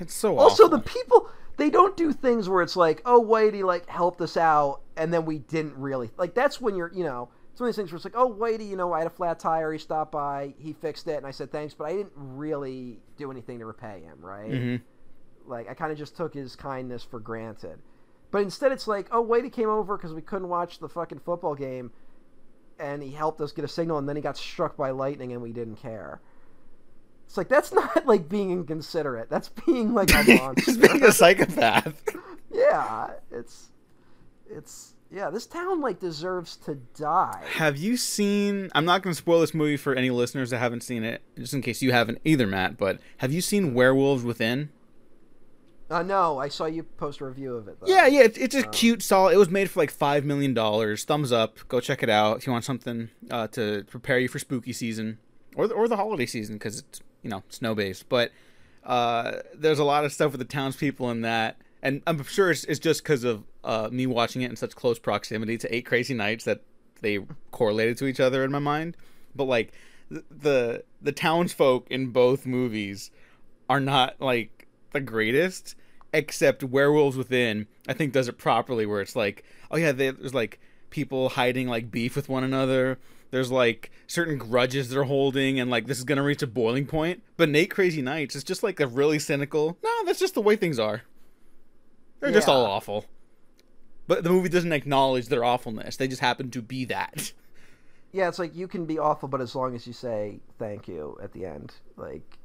it's so also awful. the people they don't do things where it's like, oh Whitey like helped us out, and then we didn't really like. That's when you're you know. It's one of these things where it's like, oh Whitey, you know, I had a flat tire. He stopped by, he fixed it, and I said thanks, but I didn't really do anything to repay him, right? Mhm. Like I kind of just took his kindness for granted. But instead, it's like, oh, Whitey came over because we couldn't watch the fucking football game, and he helped us get a signal, and then he got struck by lightning, and we didn't care. It's like that's not like being inconsiderate. That's being like a monster. Being a psychopath. yeah, it's it's yeah. This town like deserves to die. Have you seen? I'm not going to spoil this movie for any listeners that haven't seen it, just in case you haven't either, Matt. But have you seen Werewolves Within? Uh, no, I saw you post a review of it. Though. Yeah, yeah, it's, it's a Um, cute, solid. It was made for like five million dollars. Thumbs up. Go check it out if you want something uh, to prepare you for spooky season or the, or the holiday season because it's you know snow based. But uh, there's a lot of stuff with the townspeople in that, and I'm sure it's, it's just because of uh, me watching it in such close proximity to Eight Crazy Nights that they correlated to each other in my mind. But like the the, townsfolk in both movies are not like the greatest except werewolves within i think does it properly where it's like oh yeah there's like people hiding like beef with one another. There's like certain grudges they're holding and like this is gonna reach a boiling point. But eight crazy nights is just like a really cynical no that's just the way things are they're just all awful but the movie doesn't acknowledge their awfulness they just happen to be that yeah. It's like you can be awful, but as long as you say thank you at the end, like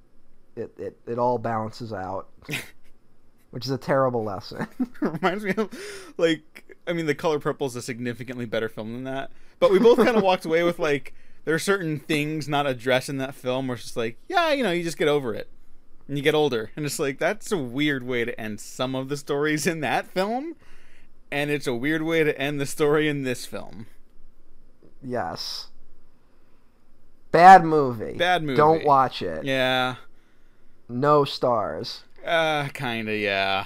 it it, it all balances out. Which is a terrible lesson. reminds me of like I mean the color purple is a significantly better film than that. But we both kind of walked away with like there are certain things not addressed in that film where it's just like, yeah, you know, you just get over it. And you get older. And it's like that's a weird way to end some of the stories in that film. And it's a weird way to end the story in this film. yes. Bad movie. Bad movie. Don't watch it. Yeah. No stars. Uh kinda, yeah.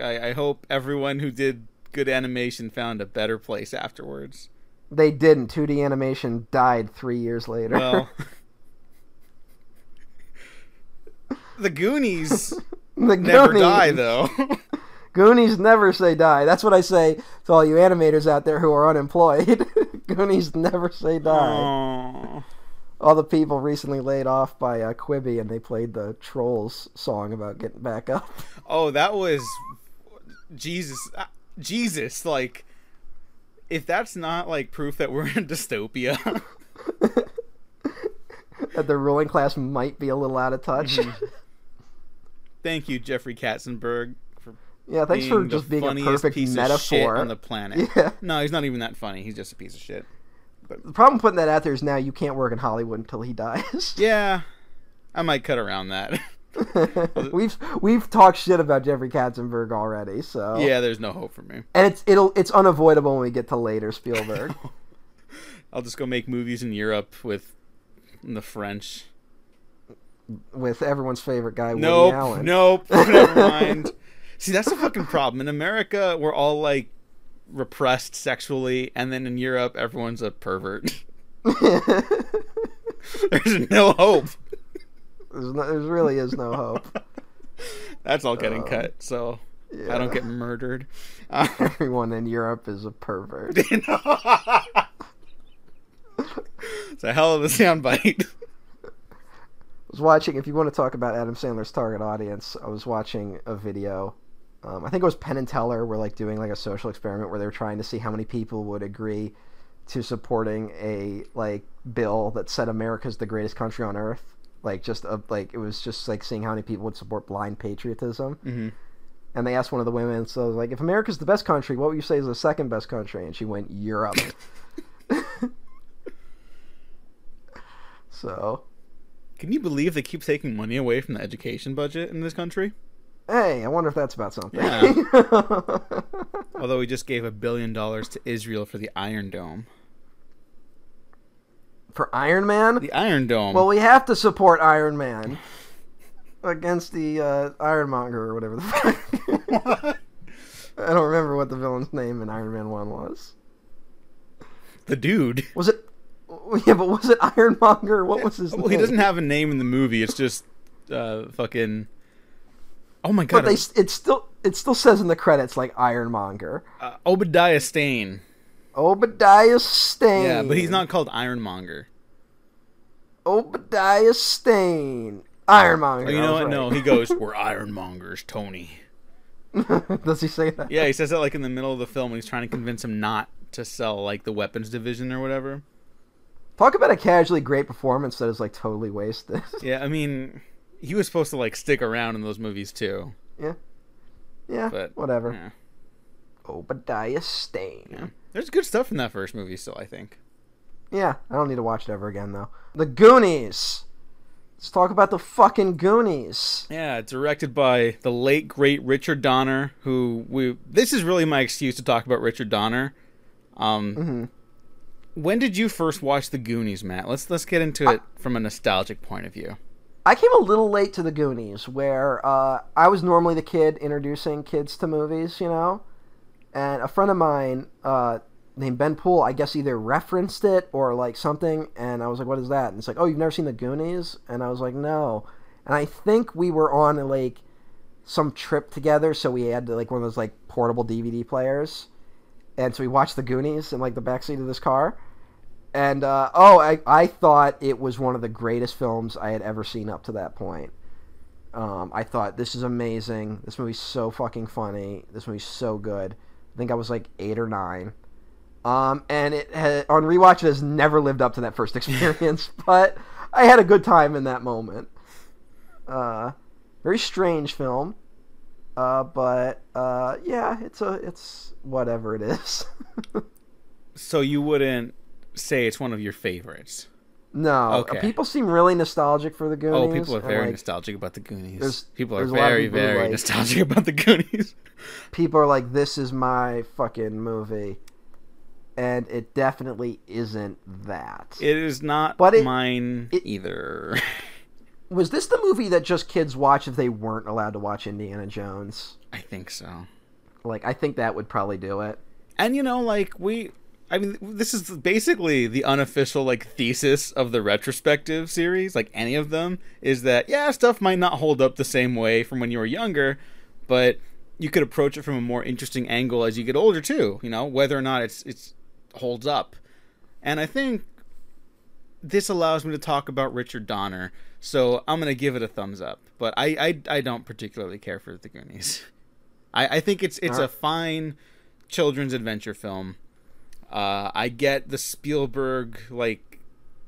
I, I hope everyone who did good animation found a better place afterwards. They didn't. 2D animation died three years later. Well, the Goonies the never Goonies, die though. Goonies never say die. That's what I say to all you animators out there who are unemployed. Goonies never say die. Aw. All the people recently laid off by uh, Quibi, and they played the Trolls song about getting back up. Oh, that was Jesus. uh, Jesus, like if that's not like proof that we're in dystopia. that the ruling class might be a little out of touch. Mm-hmm. Thank you, Jeffrey Katzenberg, for yeah, thanks for just being a perfect piece metaphor. of shit on the planet. Yeah. No, he's not even that funny. He's just a piece of shit. The problem putting that out there is now you can't work in Hollywood until he dies. Yeah, I might cut around that. we've we've talked shit about Jeffrey Katzenberg already, so yeah, there's no hope for me. and it's it'll it's unavoidable when we get to later Spielberg. I'll just go make movies in Europe with the French. With everyone's favorite guy, Woody Nope, Allen. nope, never mind. See, that's the fucking problem. In America, we're all like repressed sexually, and then in Europe, everyone's a pervert. There's no hope. There's no, there really is no hope. That's all getting Um, cut, so I don't get murdered. Uh, Everyone in Europe is a pervert. it's a hell of a soundbite. Was watching. If you want to talk about Adam Sandler's target audience, I was watching a video. Um, I think it was Penn and Teller were like doing like a social experiment where they were trying to see how many people would agree to supporting a like bill that said America's the greatest country on earth. Like just a, like it was just like seeing how many people would support blind patriotism. hmm and they asked one of the women, so I was like, if America's the best country, what would you say is the second best country? And she went Europe. so, Can you believe they keep taking money away from the education budget in this country? hey, I wonder if that's about something. Yeah. Although we just gave a billion dollars to Israel for the Iron Dome. For Iron Man, The Iron Dome. well, we have to support Iron Man against the uh, Ironmonger or whatever the fuck. I don't remember what the villain's name in Iron Man One was. the dude. Was it? Yeah, but was it Ironmonger? What was his name? Well, name? he doesn't have a name in the movie. It's just uh, fucking. Oh my god! But they, it still, it still says in the credits like Ironmonger. uh, Obadiah Stane. Obadiah Stane. Yeah, but he's not called Ironmonger. Obadiah Stane. Ironmonger. Oh, you know what? was No, he goes, "We're Ironmongers, Tony." Does he say that? Yeah, he says that like in the middle of the film when he's trying to convince him not to sell like the weapons division or whatever. Talk about a casually great performance that is like totally wasted. Yeah, I mean, he was supposed to like stick around in those movies too, yeah, but whatever. yeah, Obadiah Stane. yeah. There's good stuff in that first movie still, I think. Yeah, I don't need to watch it ever again though. The Goonies. Let's talk about the fucking Goonies. Yeah, directed by the late great Richard Donner, who we this is really my excuse to talk about Richard Donner. Um hmm when did you first watch The Goonies, Matt? Let's let's get into it from a nostalgic point of view. I came a little late to the Goonies, where uh, I was normally the kid introducing kids to movies, you know, and a friend of mine uh, named Ben Poole, I guess, either referenced it or like something, and I was like, "What is that?" And it's like, "Oh, you've never seen the Goonies?" And I was like, "No," and I think we were on like some trip together, so we had like one of those like portable DVD players, and so we watched the Goonies in like the backseat of this car. And uh, oh, I, I thought it was one of the greatest films I had ever seen up to that point. Um, I thought this is amazing. This movie's so fucking funny. This movie's so good. I think I was like eight or nine. Um, and it had, on rewatch it has never lived up to that first experience, but I had a good time in that moment. Uh, very strange film, uh, but uh, yeah, it's a it's whatever it is. So you wouldn't say it's one of your favorites. No, Okay. people seem really nostalgic for the oh, Goonies. Oh, people are very like, nostalgic about the Goonies. people are very, people very like- nostalgic about the Goonies. people are like, "This is my fucking movie," and it definitely isn't that. It is not But it- mine it- either. Was this the movie that just kids watch if they weren't allowed to watch Indiana Jones? I think so. Like, I think that would probably do it. And you know, like we, I mean, this is basically the unofficial like thesis of the retrospective series. Like any of them is that yeah, stuff might not hold up the same way from when you were younger, but you could approach it from a more interesting angle as you get older too. You know, whether or not it's it's holds up. And I think this allows me to talk about Richard Donner, so I'm gonna give it a thumbs up. But I I, I don't particularly care for the Goonies. I, I think it's it's a fine children's adventure film. Uh, I get the Spielberg like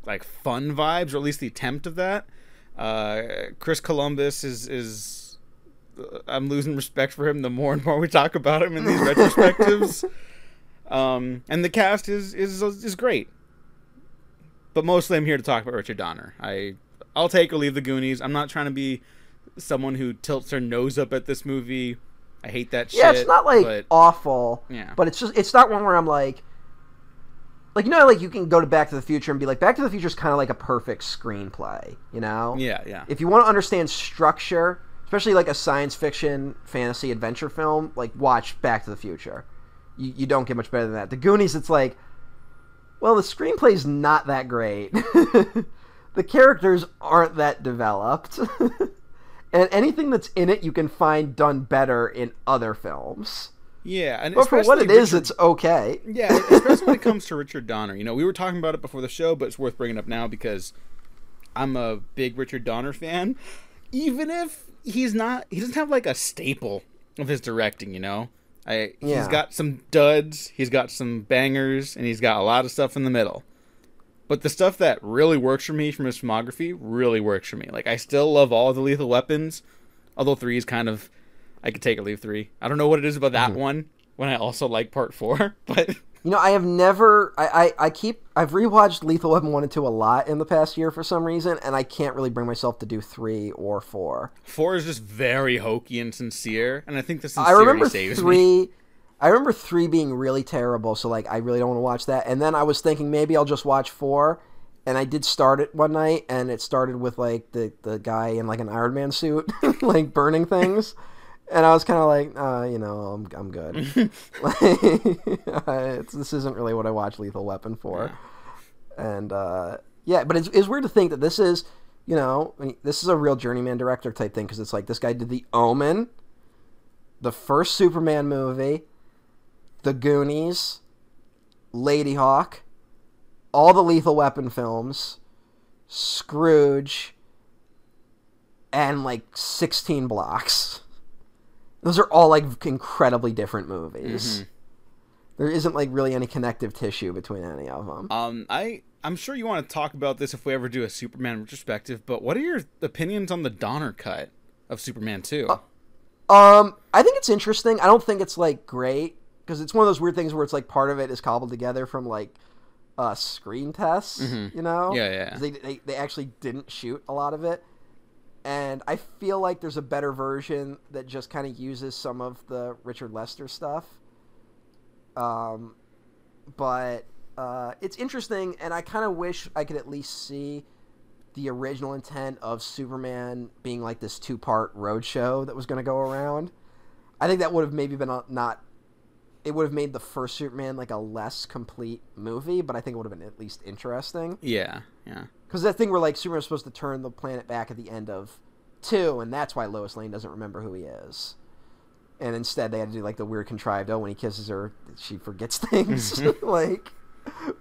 like fun vibes, or at least the attempt of that. Uh, Chris Columbus is is uh, I'm losing respect for him the more and more we talk about him in these retrospectives. Um, and the cast is is is great. But mostly, I'm here to talk about Richard Donner. I I'll take or leave the Goonies. I'm not trying to be someone who tilts their nose up at this movie. I hate that shit. Yeah, it's not like but awful, yeah, but it's just it's not one where I'm like, like you know, like you can go to Back to the Future and be like, Back to the Future is kind of like a perfect screenplay, you know? yeah, yeah. if you want to understand structure, especially like a science fiction, fantasy, adventure film, like watch Back to the Future. You, you don't get much better than that. The Goonies, it's like, well, the screenplay's not that great. the characters aren't that developed. and anything that's in it, you can find done better in other films. Yeah, and But for what it especially is, it's okay. yeah, especially when it comes to Richard Donner. You know, we were talking about it before the show, but it's worth bringing up now because I'm a big Richard Donner fan. Even if he's not, he doesn't have like a staple of his directing. You know, I he's Yeah. got some duds, he's got some bangers, and he's got a lot of stuff in the middle. But the stuff that really works for me from his filmography really works for me. Like I still love all the Lethal Weapons, although three is kind of I could take or leave three. I don't know what it is about that Mm-hmm. one when I also like part four, but You know, I have never. I, I, I keep. I've rewatched Lethal Weapon one and two a lot in the past year for some reason, and I can't really bring myself to do three or four. four is just very hokey and sincere, and I think the I remember saves me. three. I remember three being really terrible, so like I really don't want to watch that. And then I was thinking maybe I'll just watch four, and I did start it one night, and it started with like the the guy in like an Iron Man suit, like burning things, and I was kind of like, uh, you know, I'm I'm good. it's, this isn't really what I watch Lethal Weapon for, and uh, yeah, but it's it's weird to think that this is. You know, I mean, this is a real journeyman director type thing because it's like this guy did The Omen, the first Superman movie, The Goonies, Ladyhawke, all the Lethal Weapon films, Scrooge, and like 16 blocks. Those are all like incredibly different movies. There isn't like really any connective tissue between any of them. Um, I I'm sure you want to talk about this if we ever do a Superman retrospective, but what are your opinions on the Donner cut of Superman Two? Um, I think it's interesting. I don't think it's like great because it's one of those weird things where it's like part of it is cobbled together from like uh screen tests, you know? Yeah, yeah. They, they they actually didn't shoot a lot of it, and I feel like there's a better version that just kind of uses some of the Richard Lester stuff. Um, but uh, it's interesting, and I kind of wish I could at least see the original intent of Superman being like this two part roadshow that was going to go around. I think that would have maybe been a, not. It would have made the first Superman like a less complete movie, but I think it would have been at least interesting. yeah, yeah. Because that thing where like Superman's supposed to turn the planet back at the end of two, and that's why Lois Lane doesn't remember who he is. And instead, they had to do like the weird contrived. Oh, when he kisses her, she forgets things, like,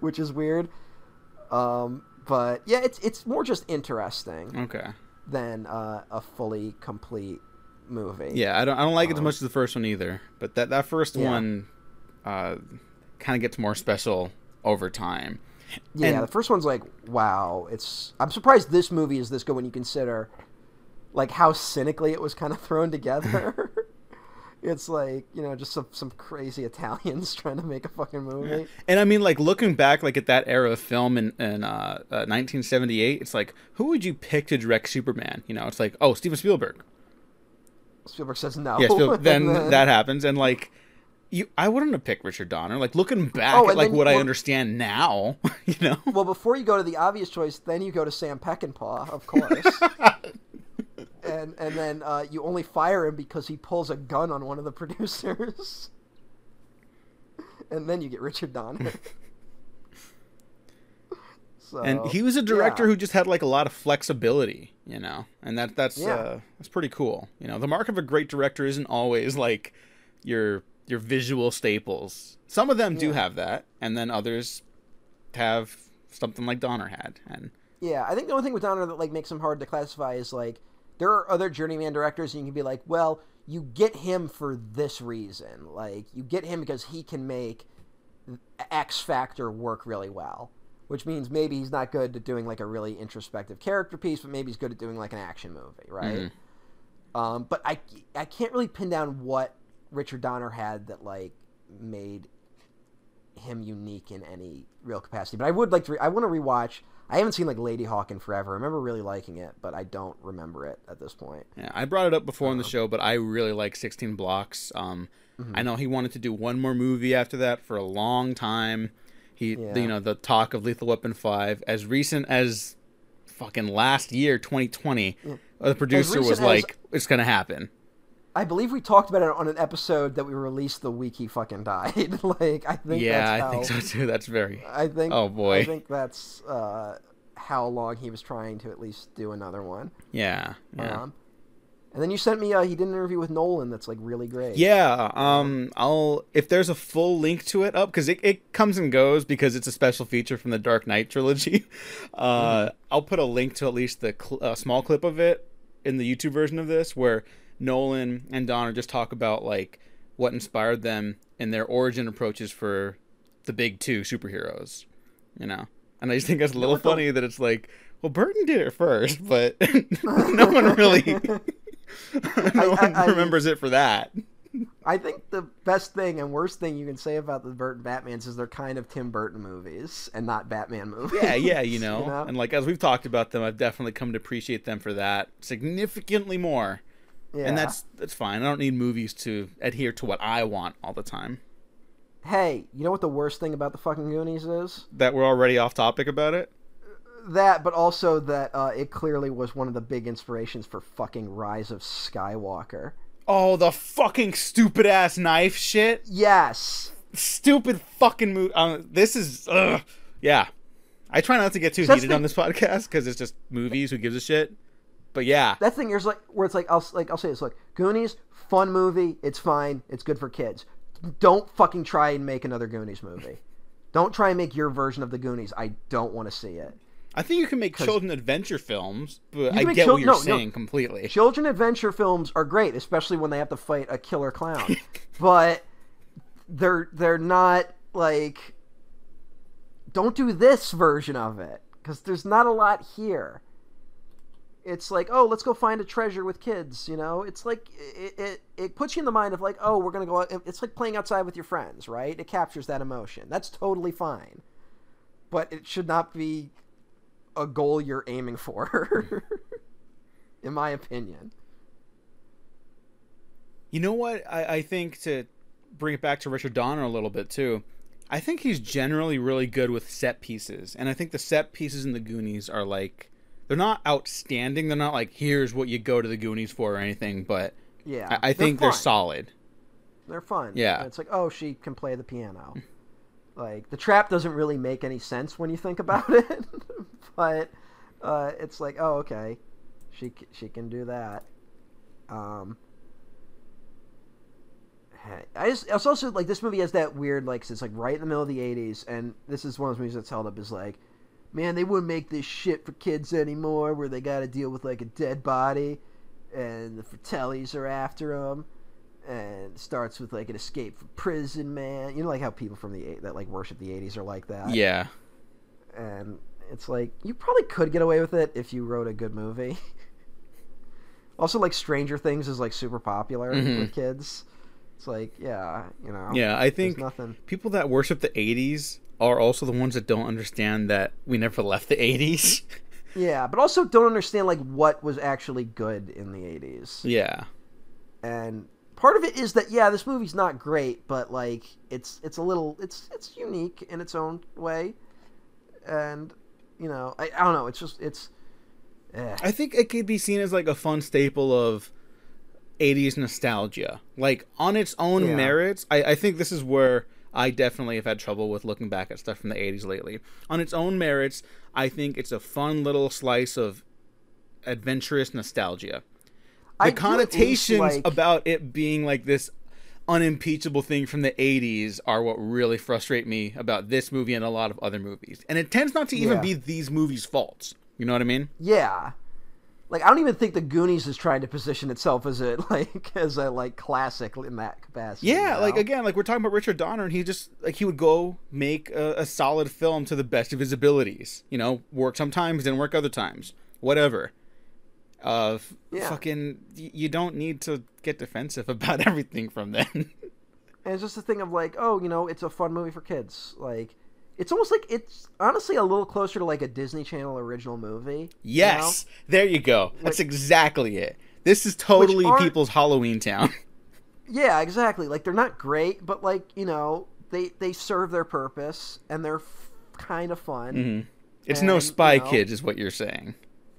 which is weird. Um, but yeah, it's it's more just interesting Okay. than uh, a fully complete movie. Yeah, I don't I don't like it as much as the first one either, but that that first Yeah. one uh kind of gets more special over time. Yeah, And- the first one's like, wow. It's I'm surprised this movie is this good when you consider like how cynically it was kind of thrown together. it's like you know just some some crazy Italians trying to make a fucking movie. And I mean, like looking back, like at that era of film in, in uh, uh, 1978, it's like who would you pick to direct Superman? You know, it's like oh Steven Spielberg. Spielberg says no. Yeah, Spiel- And then that happens, and like you, I wouldn't have picked Richard Donner. Like looking back Oh, at like what I well- understand now, you know. Well, before you go to the obvious choice, then you go to Sam Peckinpah, of course. and and then uh, you only fire him because he pulls a gun on one of the producers. and then you get Richard Donner. so, and he was a director yeah. who just had like a lot of flexibility, you know, and that that's Yeah. uh, that's pretty cool. You know, the mark of a great director isn't always like your your visual staples. Some of them do have that, and then others have something like Donner had. And Yeah, I think the only thing with Donner that like makes him hard to classify is like there are other journeyman directors, and you can be like, well, you get him for this reason. Like you get him because he can make X Factor work really well, which means maybe he's not good at doing like a really introspective character piece, but maybe he's good at doing like an action movie, right? Um, but I I can't really pin down what Richard Donner had that like made him unique in any real capacity. But I would like to. Re- I want to rewatch. I haven't seen like Ladyhawke in forever. I remember really liking it, but I don't remember it at this point. yeah, I brought it up before Uh-huh. on the show, but I really like 16 Blocks. Um, Mm-hmm. I know he wanted to do one more movie after that for a long time. He, Yeah. you know, the talk of Lethal Weapon 5 as recent as fucking last year, 2020. The producer was as- like, "It's gonna happen." I believe we talked about it on an episode that we released the week he fucking died. like I think Yeah, that's I how, think so too. That's very. I think. Oh, boy. I think that's uh, how long he was trying to at least do another one. Yeah, yeah, Um, and then you sent me. Uh, he did an interview with Nolan that's like really great. yeah. Um, I'll if there's a full link to it up because it, it comes and goes because it's a special feature from the Dark Knight trilogy. Uh, Mm-hmm. I'll put a link to at least the cl- uh, small clip of it in the YouTube version of this where Nolan and Donner just talk about like what inspired them and their origin approaches for the big two superheroes. You know, and I just think that's a little the- funny that it's like, well, Burton did it first, but no one really. no I- one I- remembers it for that. I think the best thing and worst thing you can say about the Burton Batmans is they're kind of Tim Burton movies and not Batman movies. Yeah, yeah, you know? And like as we've talked about them, I've definitely come to appreciate them for that significantly more. Yeah. And that's that's fine. I don't need movies to adhere to what I want all the time. hey, you know what the worst thing about the fucking Goonies is? That we're already off topic about it. That, but also that uh, it clearly was one of the big inspirations for fucking Rise of Skywalker. Oh, the fucking stupid ass knife shit. Yes. Stupid fucking movie. Um, this is, ugh. yeah. I try not to get too That's heated the- on this podcast because it's just movies. Who gives a shit? But yeah, That thing is like where it's like I'll like I'll say this like Goonies, fun movie, it's fine, it's good for kids. Don't fucking try and make another Goonies movie. Don't try and make your version of the Goonies. I don't want to see it. I think you can make children adventure films, but I get chil- what you're no, no. saying completely. Children adventure films are great, especially when they have to fight a killer clown. but they're they're not like don't do this version of it because there's not a lot here. It's like, oh, let's go find a treasure with kids. You know, it's like it, it it puts you in the mind of like, oh, we're gonna go. Out. It's like playing outside with your friends, right? It captures that emotion. That's totally fine, but it should not be a goal you're aiming for, in my opinion. You know what? I, I think to bring it back to Richard Donner a little bit too. I think he's generally really good with set pieces, and I think the set pieces in the Goonies are like they're not outstanding. They're not like here's what you go to the Goonies for or anything, but Yeah, I, I think they're fun. solid. They're fun. Yeah. And it's like, oh, she can play the piano. like the trap doesn't really make any sense when you think about it, but uh, it's like, oh, okay, she she can do that. Um, I just it's also like this movie has that weird like it's like right in the middle of the '80s, and this is one of those movies that's held up as like, man, they wouldn't make this shit for kids anymore, where they got to deal with like a dead body, and the Fratellis are after them and it starts with like an escape from prison man. You know like how people from the that like worship the 80s are like that? Yeah, and it's like you probably could get away with it if you wrote a good movie. Also like stranger things is like super popular Mhm. with kids. It's like yeah you know yeah. I think nothing. people that worship the '80s are also the ones that don't understand that we never left the '80s. yeah but also don't understand like what was actually good in the 80s yeah, and part of it is that yeah this movie's not great but like it's it's a little it's it's unique in its own way and you know i, I don't know it's just it's eh. I think it could be seen as like a fun staple of 80s nostalgia. Like on its own Yeah. merits, I, I think this is where I definitely have had trouble with looking back at stuff from the 80s lately. On its own merits, I think it's a fun little slice of adventurous nostalgia. The I do at least connotations like- about it being like this unimpeachable thing from the 80s are what really frustrate me about this movie and a lot of other movies. And it tends not to even Yeah. be these movies' faults. You know what I mean? yeah like i don't even think the goonies is trying to position itself as a like as a like classic in that capacity Yeah, you like again, like we're talking about Richard Donner, and he just like he would go make a, a solid film to the best of his abilities. You know, work sometimes, didn't work other times, whatever. Uh, Yeah. fucking, you don't need to get defensive about everything from then. and it's just a thing of like oh you know it's a fun movie for kids like it's almost like it's honestly a little closer to like a disney channel original movie you know? yes, there you go. That's exactly it. This is totally people's Halloween Town. Yeah, exactly. Like they're not great, but like you know, they they serve their purpose and they're f- kind of fun. Mhm. It's no Spy you know- Kids, is what you're saying.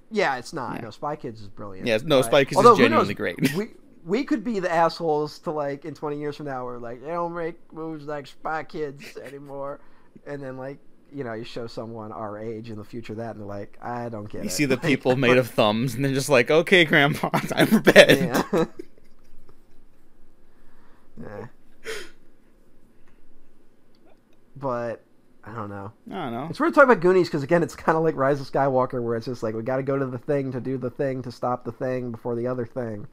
Yeah, it's not. No, Spy Kids is brilliant. Yeah, no, but- Spy Kids is although, who genuinely knows, great. we we could be the assholes to like in twenty years from now. We're like, they don't make movies like Spy Kids anymore, and then like you know, you show someone our age in the future that, and they're like, I don't get You it. see the people made of thumbs, and they're just like, "Okay, Grandpa, time for bed." Yeah. yeah. But I don't know. I don't know. It's weird to talk about Goonies because again, it's kind of like Rise of Skywalker, where it's just like we got to go to the thing to do the thing to stop the thing before the other thing.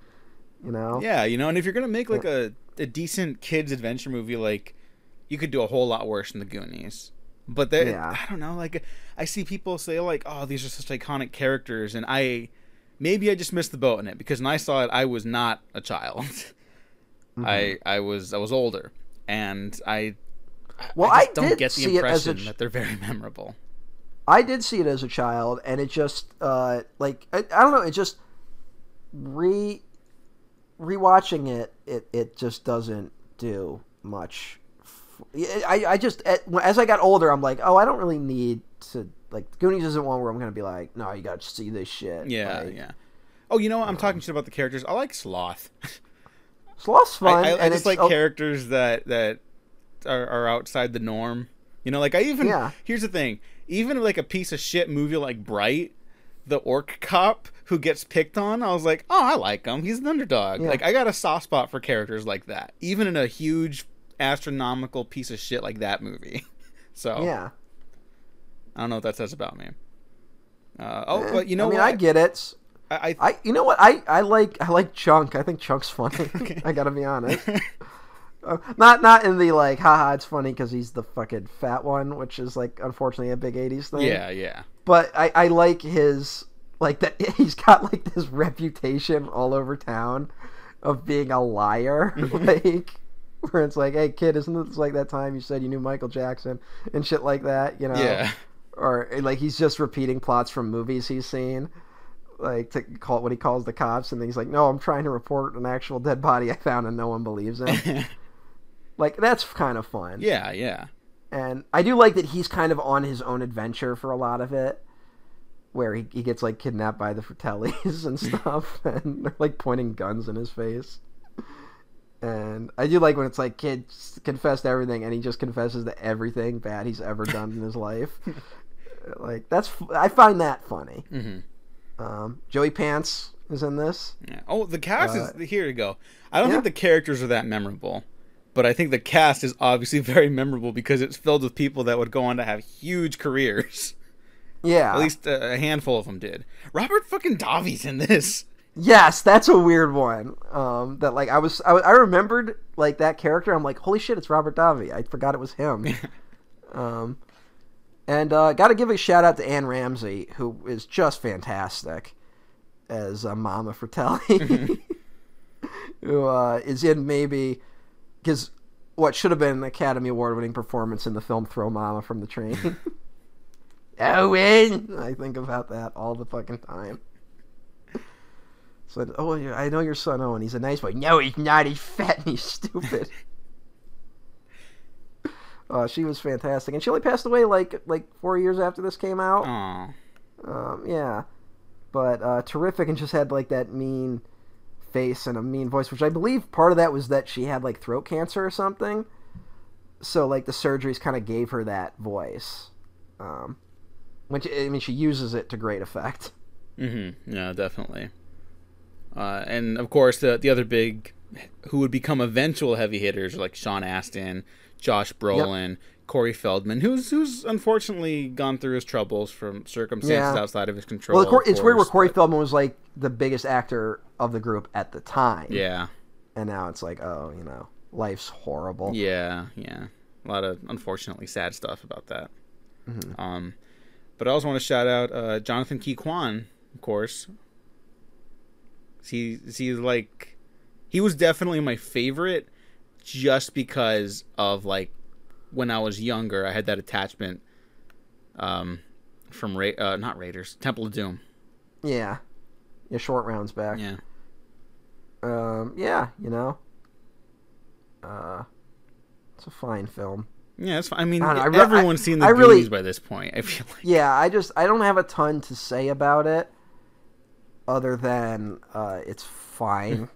You know? Yeah, you know, and if you're gonna make like a, a decent kids adventure movie, like you could do a whole lot worse than the Goonies. But they, Yeah. I don't know, like I see people say like, "Oh, these are such iconic characters," and I, maybe I just missed the boat in it because when I saw it, I was not a child. Mm-hmm. I I was I was older, and I Well, I, I don't get the see it as a impression ch- that they're very memorable. I did see it as a child, and it just uh, like I, I don't know. It just re rewatching it. It it just doesn't do much. I I just as I got older, I'm like, oh, I don't really need to like Goonies isn't one where I'm gonna be like, no, you got to see this shit. Yeah, Like, yeah. Oh, you know what? I'm talking um, shit about the characters. I like Sloth. Sloth's fun, I, I, I just like oh, characters that that are, are outside the norm. You know, like I even Yeah. here's the thing. Even like a piece of shit movie like Bright, the orc cop who gets picked on, I was like, oh, I like him. He's an underdog. Yeah. Like I got a soft spot for characters like that, even in a huge astronomical piece of shit like that movie. So yeah. I don't know what that says about me. Uh, oh, Eh, but you know I mean, what? I get it. I, I I you know what I I like I like Chunk. I think Chunk's funny. I gotta be honest. Uh, not not in the like haha it's funny because he's the fucking fat one, which is like unfortunately a big '80s thing. yeah, yeah. But I I like his like that he's got like this reputation all over town of being a liar, like. Where it's like, hey kid, isn't this like that time you said you knew Michael Jackson and shit like that, you know? Yeah. or eh, like he's just repeating plots from movies he's seen like to call what he calls the cops and he's like no i'm trying to report an actual dead body i found and no one believes him like that's kind of fun yeah, yeah. and i do like that he's kind of on his own adventure for a lot of it where he, he gets like kidnapped by the fratellis and stuff and they're like pointing guns in his face and i do like when it's like kid confess everything and he just confesses to everything bad he's ever done in his life like that's i find that funny hmm um, joey pants is in this Yeah. Oh, the cast Uh, is here you go. I don't yeah. think the characters are that memorable, but I think the cast is obviously very memorable because it's filled with people that would go on to have huge careers. yeah At least a a handful of them did. Robert fucking Davi's in this. Yes, that's a weird one. Um, that like I was, I, I remembered like that character. I'm like, holy shit, it's Robert Davi. I forgot it was him. um, and uh, got to give a shout out to Anne Ramsey, who is just fantastic as uh, Mama Fratelli, who uh, is in maybe because what should have been an Academy Award winning performance in the film Throw Mama from the Train. Owen, I think about that all the fucking time. So, oh, yeah, I know your son Owen. He's a nice boy. No, he's not. He's fat and he's stupid. uh, she was fantastic, and she only passed away like like four years after this came out. Aw. Um, yeah, but uh, terrific, and just had like that mean face and a mean voice, which I believe part of that was that she had like throat cancer or something. So like the surgeries kind of gave her that voice. Um, which I mean, she uses it to great effect. Mm-hmm. Yeah, definitely. Uh, and of course, the the other big, who would become eventual heavy hitters, are like Sean Astin, Josh Brolin, Corey Feldman, who's who's unfortunately gone through his troubles from circumstances Yeah. outside of his control. Well, of it's weird where Corey but- Feldman was like the biggest actor of the group at the time. Yeah, And now it's like, oh, you know, life's horrible. yeah, yeah. A lot of unfortunately sad stuff about that. Mm-hmm. Um, but I also want to shout out uh, Jonathan Ke Quan, of course. He he's like he was definitely my favorite just because of like when I was younger I had that attachment um from Ra- uh, not Raiders Temple of Doom Yeah. Yeah, Short Round's back. yeah Um, yeah, you know. Uh, it's a fine film. yeah that's fine. I mean I know, I re- everyone's I- seen the I really- by this point I feel like Yeah, I just I don't have a ton to say about it, other than uh, it's fine.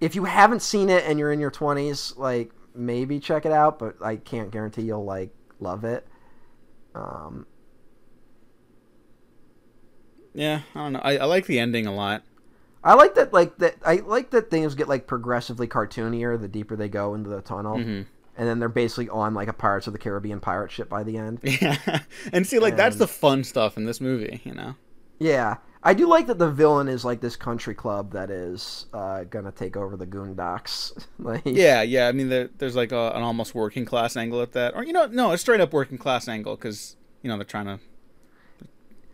if you haven't seen it and you're in your twenties, like maybe check it out, but I can't guarantee you'll like love it. Um, yeah I don't know I, I like the ending a lot I like that like that I like that things get like progressively cartoonier the deeper they go into the tunnel. Mhm. And then they're basically on like a Pirates of the Caribbean pirate ship by the end. yeah and see like that's the fun stuff in this movie you know Yeah. I do like that the villain is like this country club that is uh, gonna take over the Goondocks. like, Yeah, yeah. I mean, there, there's like a, an almost working class angle at that, or you know, no, a straight up working class angle because you know they're trying to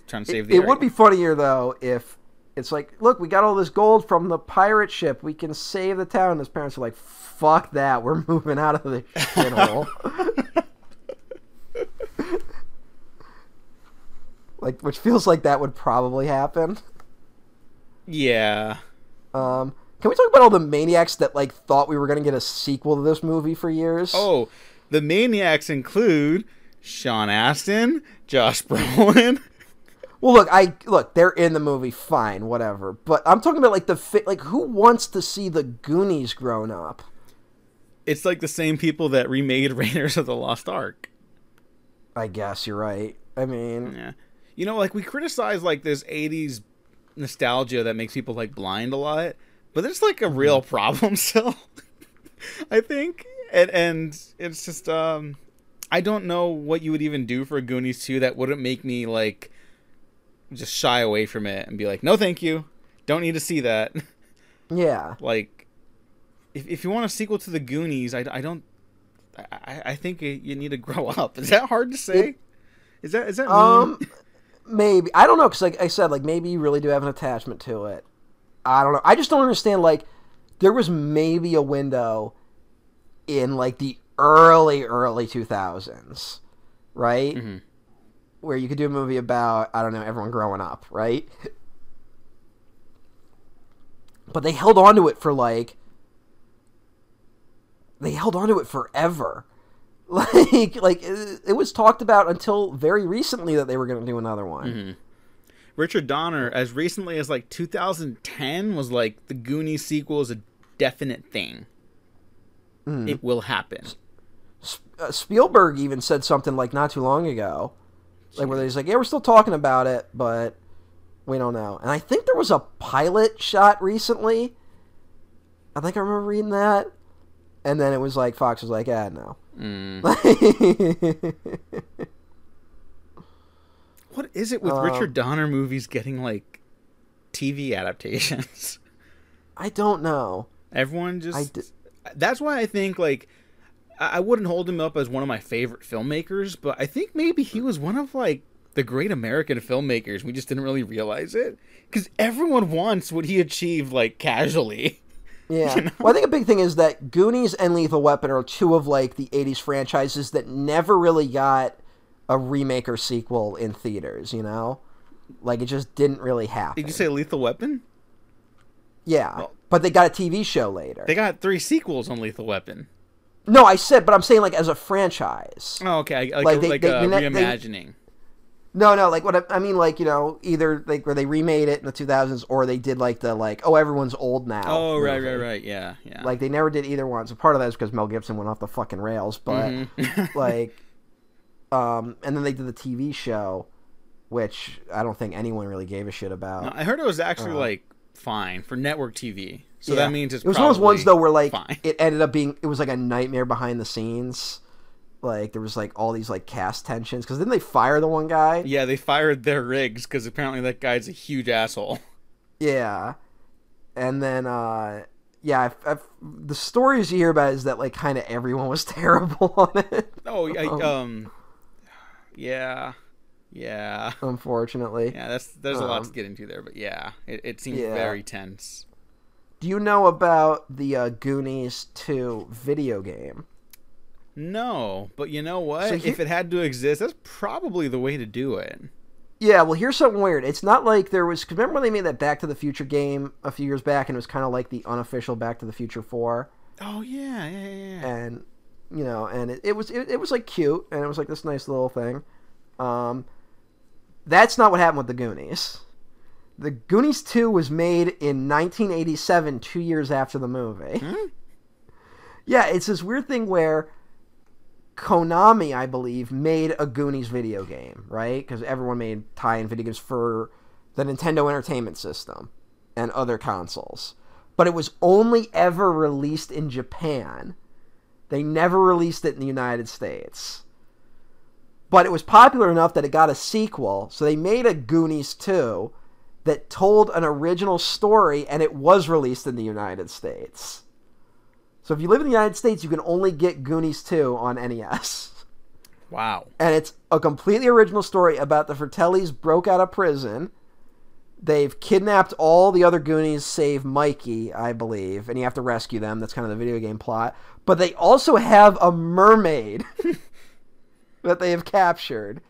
trying to save It, the. it area. would be funnier though if it's like, look, we got all this gold from the pirate ship. We can save the town. His parents are like, fuck that. We're moving out of the shithole. like, which feels like that would probably happen. Yeah. Um, can we talk about all the maniacs that like thought we were gonna get a sequel to this movie for years? Oh, the maniacs include Sean Astin, Josh Brolin. Well, look, I look, they're in the movie, fine, whatever. But I'm talking about like the fi- like who wants to see the Goonies grown up? It's like the same people that remade Raiders of the Lost Ark. I guess you're right. I mean, Yeah. You know, like we criticize like this 80s nostalgia that makes people like blind a lot, but it's like a real problem still. I think. And and it's just um I don't know what you would even do for a Goonies 2 that wouldn't make me like just shy away from it and be like, "No, thank you. Don't need to see that." yeah. like if, if you want a sequel to the Goonies, I, I don't I, I think you need to grow up. Is that hard to say? Is that is that mean? Um, maybe I don't know because like I said, like maybe you really do have an attachment to it. I don't know. I just don't understand. Like there was maybe a window in like the early early two thousands, right? Mhm. Where you could do a movie about I don't know everyone growing up, right? But they held on to it for like they held on to it forever. Like like it, it was talked about until very recently that they were going to do another one. Richard Donner, as recently as like 2010, was like the Goonies sequel is a definite thing. It will happen. uh, Spielberg even said something like not too long ago, like where he's like, "Yeah, we're still talking about it, but we don't know." And I think there was a pilot shot recently. I think I remember reading that, and then it was like Fox was like, "Ah, no." Mm. What is it with Um, Richard Donner movies getting like TV adaptations? I don't know. Everyone just. I d- That's why I think like I wouldn't hold him up as one of my favorite filmmakers, but I think maybe he was one of like the great American filmmakers. We just didn't really realize it because everyone wants what he achieved like casually. Yeah. You know? Well, I think a big thing is that Goonies and Lethal Weapon are two of like the '80s franchises that never really got a remake or sequel in theaters. You know, like it just didn't really happen. Did you say Lethal Weapon? Yeah, Well- but they got a TV show later. They got three sequels on Lethal Weapon. No, I said, but I'm saying like as a franchise. Oh, okay, like Like, a, they- like they- a you know, they- reimagining. No, no, like what I, I mean, like you know, either like where they remade it in the 2000s, or they did like the like, oh, everyone's old now. oh, right, movie. right, right. Yeah, yeah. Like they never did either one. So part of that is because Mel Gibson went off the fucking rails, but Mhm. like, um, and then they did the TV show, which I don't think anyone really gave a shit about. No, I heard it was actually Uh, like fine for network TV. So Yeah. that means it's it was one of those ones though where like fine. it ended up being it was like a nightmare behind the scenes. Like there was like all these like cast tensions because then they fire the one guy. Yeah, they fired their Riggs because apparently that guy's a huge asshole. Yeah, and then uh yeah, I've, I've, the stories you hear about is that like kind of everyone was terrible on it. Oh, I, Um, um, yeah, yeah, Unfortunately, yeah. That's there's a lot to Um, get into there, but yeah, it, it seems Yeah. very tense. do you know about the uh, Goonies two video game? No, but you know what? So if it had to exist, that's probably the way to do it. Yeah, well, here's something weird. It's not like there was. 'cause remember when they made that Back to the Future game a few years back, and it was kind of like the unofficial Back to the Future Four. Oh yeah, yeah, yeah. yeah. and you know, and it, it was it, it was like cute, and it was like this nice little thing. Um, that's not what happened with the Goonies. The Goonies two was made in 1987, two years after the movie. Hmm? Yeah, it's this weird thing where Konami, I believe, made a Goonies video game, right? Because everyone made tie-in video games for the Nintendo Entertainment System and other consoles. But it was only ever released in Japan. They never released it in the United States. But it was popular enough that it got a sequel, so they made a Goonies 2 that told an original story and it was released in the United States. So if you live in the United States, you can only get Goonies 2 on NES. Wow. And it's a completely original story about the Fratellis broke out of prison They've kidnapped all the other Goonies save Mikey, I believe, and you have to rescue them. That's kind of the video game plot. But they also have a mermaid that they have captured.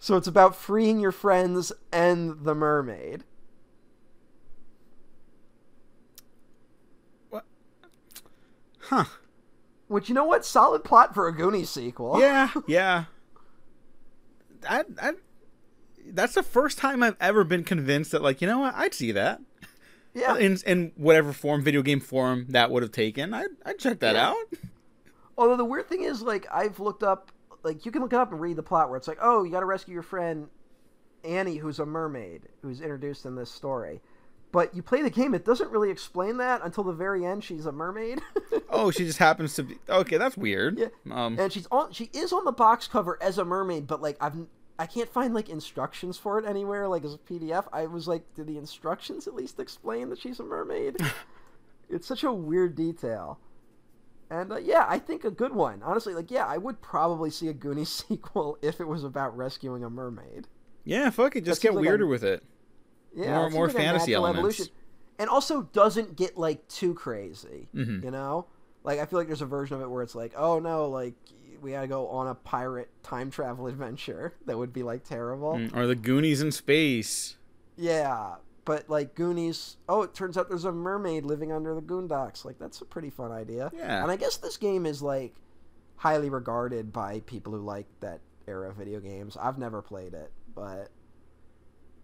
So it's about freeing your friends and the mermaid. Huh. Which you know what? Solid plot for a Goonies sequel. Yeah, yeah. I, I, that's the first time I've ever been convinced that, like, you know what, I'd see that. Yeah. In in whatever form, video game form that would have taken, I'd, I'd check that Yeah. out. Although the weird thing is, like, I've looked up, like, you can look it up and read the plot where it's like, oh, you got to rescue your friend Annie, who's a mermaid, who's introduced in this story. But you play the game, it doesn't really explain that until the very end. She's a mermaid, Oh, she just happens to be okay. That's weird. Yeah. Um. and she's on. She is on the box cover as a mermaid, but like I've I can't find like instructions for it anywhere, like as a PDF. I was like, do the instructions at least explain that she's a mermaid? it's such a weird detail. And uh, yeah, I think a good one. Honestly, like yeah, I would probably see a Goonies sequel if it was about rescuing a mermaid. Yeah, fuck it. Just get seems like weirder a- with it. Yeah, More- more like fantasy elements. and also doesn't get like too crazy. Mhm. You know, like I feel like there's a version of it where it's like, oh no, like we gotta go on a pirate time travel adventure that would be like terrible. Mm, Or the Goonies in space. Yeah, but like Goonies. Oh, it turns out there's a mermaid living under the Goondocks. Like that's a pretty fun idea. Yeah. And I guess this game is like highly regarded by people who like that era of video games. I've never played it, but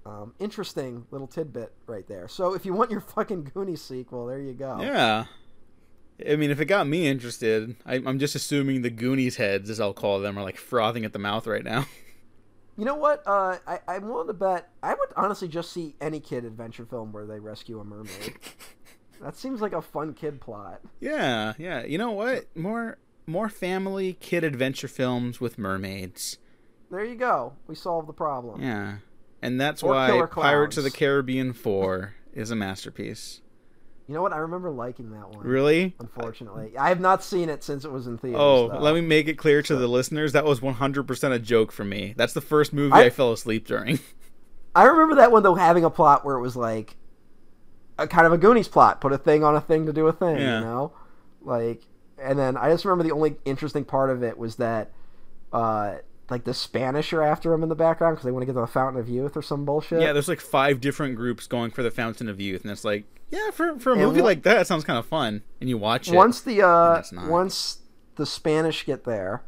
um, interesting little tidbit right there. So if you want your fucking Goonies sequel, there you go. Yeah. I mean, if it got me interested, I, I'm just assuming the Goonies heads, as I'll call them, are like frothing at the mouth right now. You know what? Uh, I I'm willing to bet. I would honestly just see any kid adventure film where they rescue a mermaid. that seems like a fun kid plot. yeah, yeah. You know what? More more family kid adventure films with mermaids. There you go. We solved the problem. Yeah. And that's Or why Pirates of the Caribbean 4 is a masterpiece. You know what? I remember liking that one. Really? Unfortunately, I have not seen it since it was in theaters. Oh, though. let me make it clear to the listeners that was 100% a joke for me. That's the first movie I, I- fell asleep during. I remember that one though having a plot where it was like a kind of a Goonies plot. Put a thing on a thing to do a thing. Yeah. You know, like, and then I just remember the only interesting part of it was that, uh, like the Spanish are after him in the background because they want to get to the Fountain of Youth or some bullshit. Yeah, there's like five different groups going for the Fountain of Youth, and it's like, yeah, for for a movie like that, it sounds kind of fun, and you watch it. once the uh once the Spanish get there,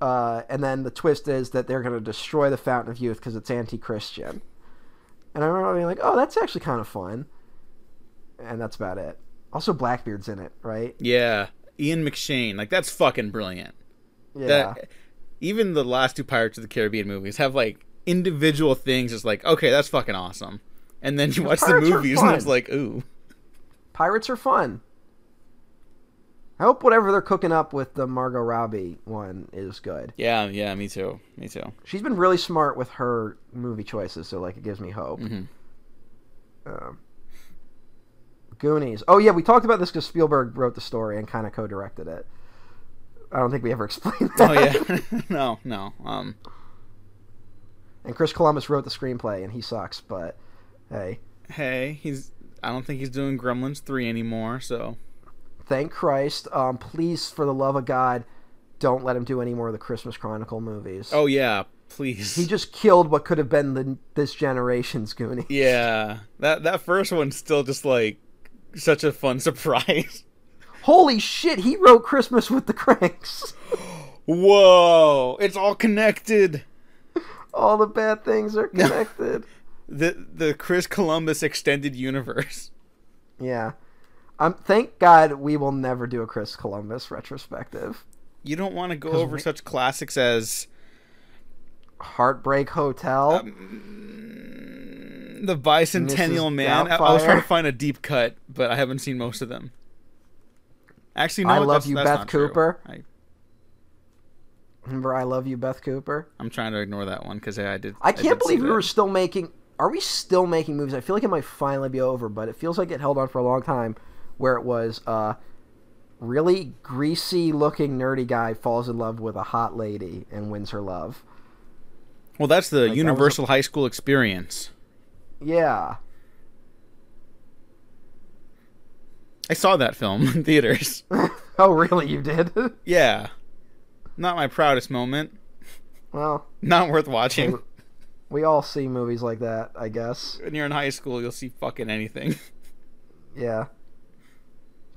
uh, and then the twist is that they're going to destroy the Fountain of Youth because it's anti-Christian. And I remember being like, "Oh, that's actually kind of fun," and that's about it. Also, Blackbeard's in it, right? yeah, Ian McShane, like that's fucking brilliant. Yeah, That even the last two Pirates of the Caribbean movies have like individual things. It's like, okay, that's fucking awesome, and then you watch the movies, and it's like, ooh, pirates are fun. I hope whatever they're cooking up with the Margot Robbie one is good. yeah, yeah, me too, me too. She's been really smart with her movie choices, so like it gives me hope. Mhm. Um, Goonies. Oh yeah, we talked about this because Spielberg wrote the story and kind of co-directed it. I don't think we ever explained that. Oh yeah, no, no. Um, And Chris Columbus wrote the screenplay, and he sucks. But hey, hey, he's. I don't think he's doing Gremlins three anymore. So thank Christ. Um, please, for the love of God, don't let him do any more of the Christmas Chronicle movies. oh yeah, please. he just killed what could have been the this generation's Goonies. Yeah, that that first one's still just like such a fun surprise. Holy shit! He wrote Christmas with the Cranks. Whoa, it's all connected. All the bad things are connected. The the Chris Columbus extended universe. yeah. Um. Thank God we will never do a Chris Columbus retrospective. You don't want to go over we- such classics as Heartbreak Hotel. um, the Bicentennial Mrs. Man. I, I was trying to find a deep cut, but I haven't seen most of them. Actually, no, I? Love You, Beth. Cooper. I, Remember, I love you, Beth Cooper. I'm trying to ignore that one because I did. I can't see believe we that. were still making. Are we still making movies? I feel like it might finally be over, but it feels like it held on for a long time. Where it was, uh, really greasy-looking nerdy guy falls in love with a hot lady and wins her love. Well, that's the that a- universal high school experience. Yeah. I saw that film in theaters. oh, really? You did? yeah. Not my proudest moment. well, Not worth watching. we all see movies like that, I guess. When you're in high school, you'll see fucking anything. Yeah.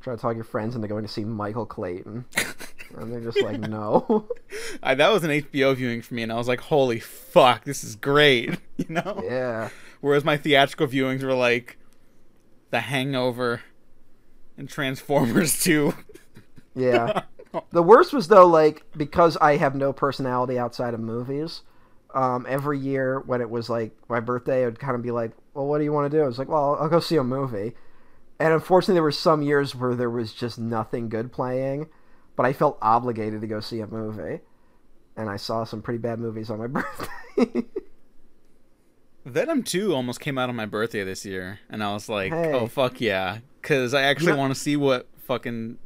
Try to talk your friends into going to see Michael Clayton. And they're just like, no. I, that was an HBO viewing for me, and I was like, "Holy fuck, this is great!" You know. yeah. Whereas my theatrical viewings were like, The Hangover, and Transformers Two. Yeah. The worst was though, like because I have no personality outside of movies. Um, every year when it was like my birthday, I'd kind of be like, "Well, what do you want to do?" I was like, "Well, I'll go see a movie." And unfortunately, there were some years where there was just nothing good playing, but I felt obligated to go see a movie, and I saw some pretty bad movies on my birthday. Venom Two almost came out on my birthday this year, and I was like, Hey. "Oh fuck yeah!" Because I actually know- want to see what fucking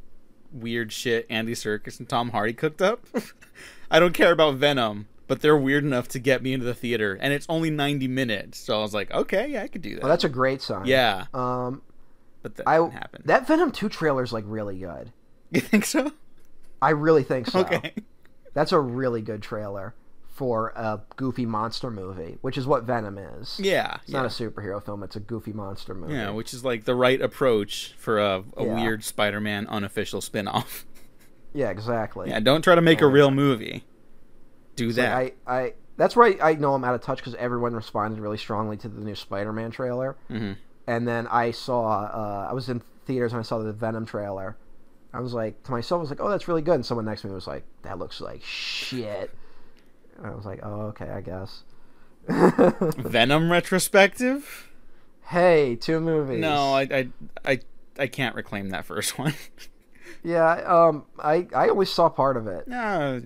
weird shit Andy Serkis and Tom Hardy cooked up. I don't care about Venom, but they're weird enough to get me into the theater, and it's only ninety minutes, so I was like, "Okay, yeah, I could do that." well, that's a great sign. yeah, Um, but that I didn't happen. that Venom two trailer is like really good. you think so? I really think so. Okay. That's a really good trailer for a goofy monster movie, which is what Venom is. Yeah, It's yeah. not a superhero film, it's a goofy monster movie. Yeah, which is like the right approach for a, a Yeah. weird Spider-Man unofficial spin-off. Yeah, exactly. Yeah, don't try to make a real movie. Do It's like, that. I, I that's why I know I'm out of touch because everyone responded really strongly to the new Spider-Man trailer, Mhm. and then I saw uh, I was in theaters and I saw the Venom trailer. I was like to myself, I was like, "Oh, that's really good." And someone next to me was like, "That looks like shit." I was like, "Oh, okay, I guess." Venom retrospective? hey, two movies. No, I, I, I, I can't reclaim that first one. Yeah, um, I I only saw part of it. no,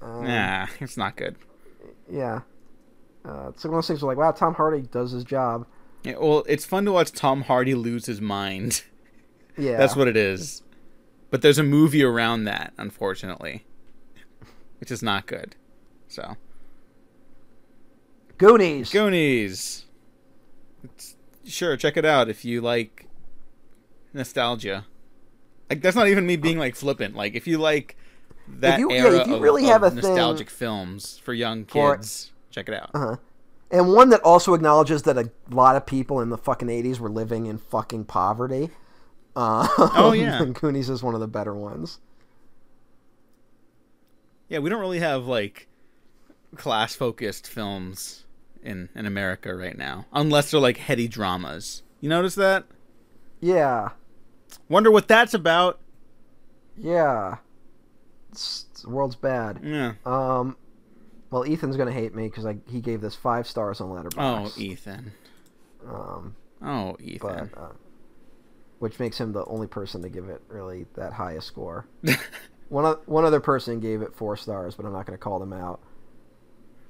Um, nah, it's not good. Yeah. Uh, it's one of those things where like, wow, Tom Hardy does his job. Yeah, well, it's fun to watch Tom Hardy lose his mind. Yeah. That's what it is. But there's a movie around that, unfortunately, which is not good. So, Goonies. Goonies. It's, sure, check it out if you like nostalgia. Like that's not even me being like flippant. Like if you like that you- yeah, era if you of, really of have a nostalgic films for young for- kids, check it out. Uh-huh. And one that also acknowledges that a lot of people in the fucking 80s were living in fucking poverty. Uh, Oh, yeah. Goonies is one of the better ones. Yeah, we don't really have like class focused films in in America right now, unless they're like heady dramas. You notice that? Yeah. Wonder what that's about. Yeah. It's, it's- the world's bad. Yeah. Um, well, Ethan's going to hate me because he gave this five stars on Oh, Letterboxd. Ethan. Um, Oh, Ethan. but uh, which makes him the only person to give it really that high a score. one one other person gave it four stars, but I'm not going to call them out.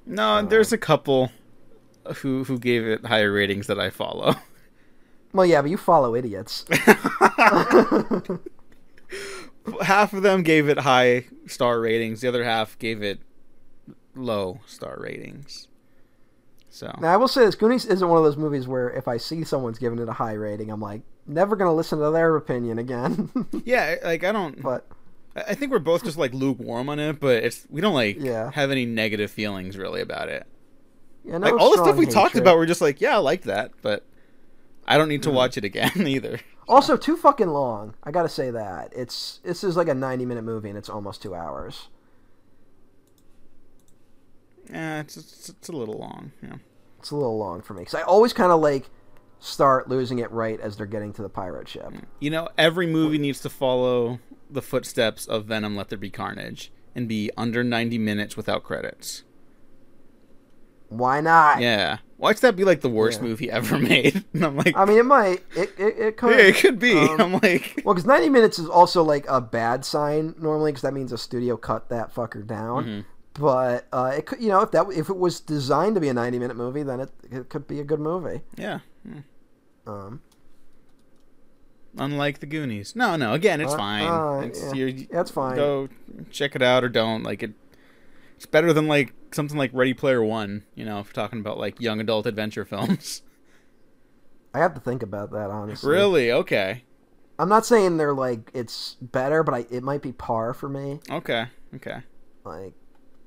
No, there's a couple who who gave it higher ratings that I follow. Well, yeah, but you follow idiots. half of them gave it high star ratings. The other half gave it low star ratings. So now I will say this: Goonies isn't one of those movies where if I see someone's giving it a high rating, I'm like never going to listen to their opinion again. yeah, like I don't. but I think we're both just like lukewarm on it, but it's we don't like Yeah. have any negative feelings really about it. yeah, no Like all the stuff we talked about, we're just like, yeah, I liked that, but I don't Mm. need to watch it again either. Also, too fucking long. I got to say that it's this is like a 90 minute movie and it's almost two hours. Yeah, it's, it's it's a little long. Yeah. It's a little long for me because I always kind of like start losing it right as they're getting to the pirate ship. You know, every movie needs to follow the footsteps of Venom Let There Be Carnage and be under 90 minutes without credits. Why not? Yeah. Watch that be like the worst Yeah. movie ever made. And I'm like, I mean, it might. It it, it could. yeah, it could be. Um, I'm like, Well, because 90 minutes is also like a bad sign normally, because that means a studio cut that fucker down. Mhm. But uh, it could, you know, if that if it was designed to be a 90 minute movie, then it it could be a good movie. yeah. yeah. Um, Unlike the Goonies. No, no. Again, it's Uh, fine. uh, it's, yeah. That's fine. Go check it out or don't. Like it. It's better than like something like Ready Player One. You know, if we're talking about like young adult adventure films. I have to think about that honestly. Really? Okay. I'm not saying they're like it's better, but I, it might be par for me. Okay. Okay. Like,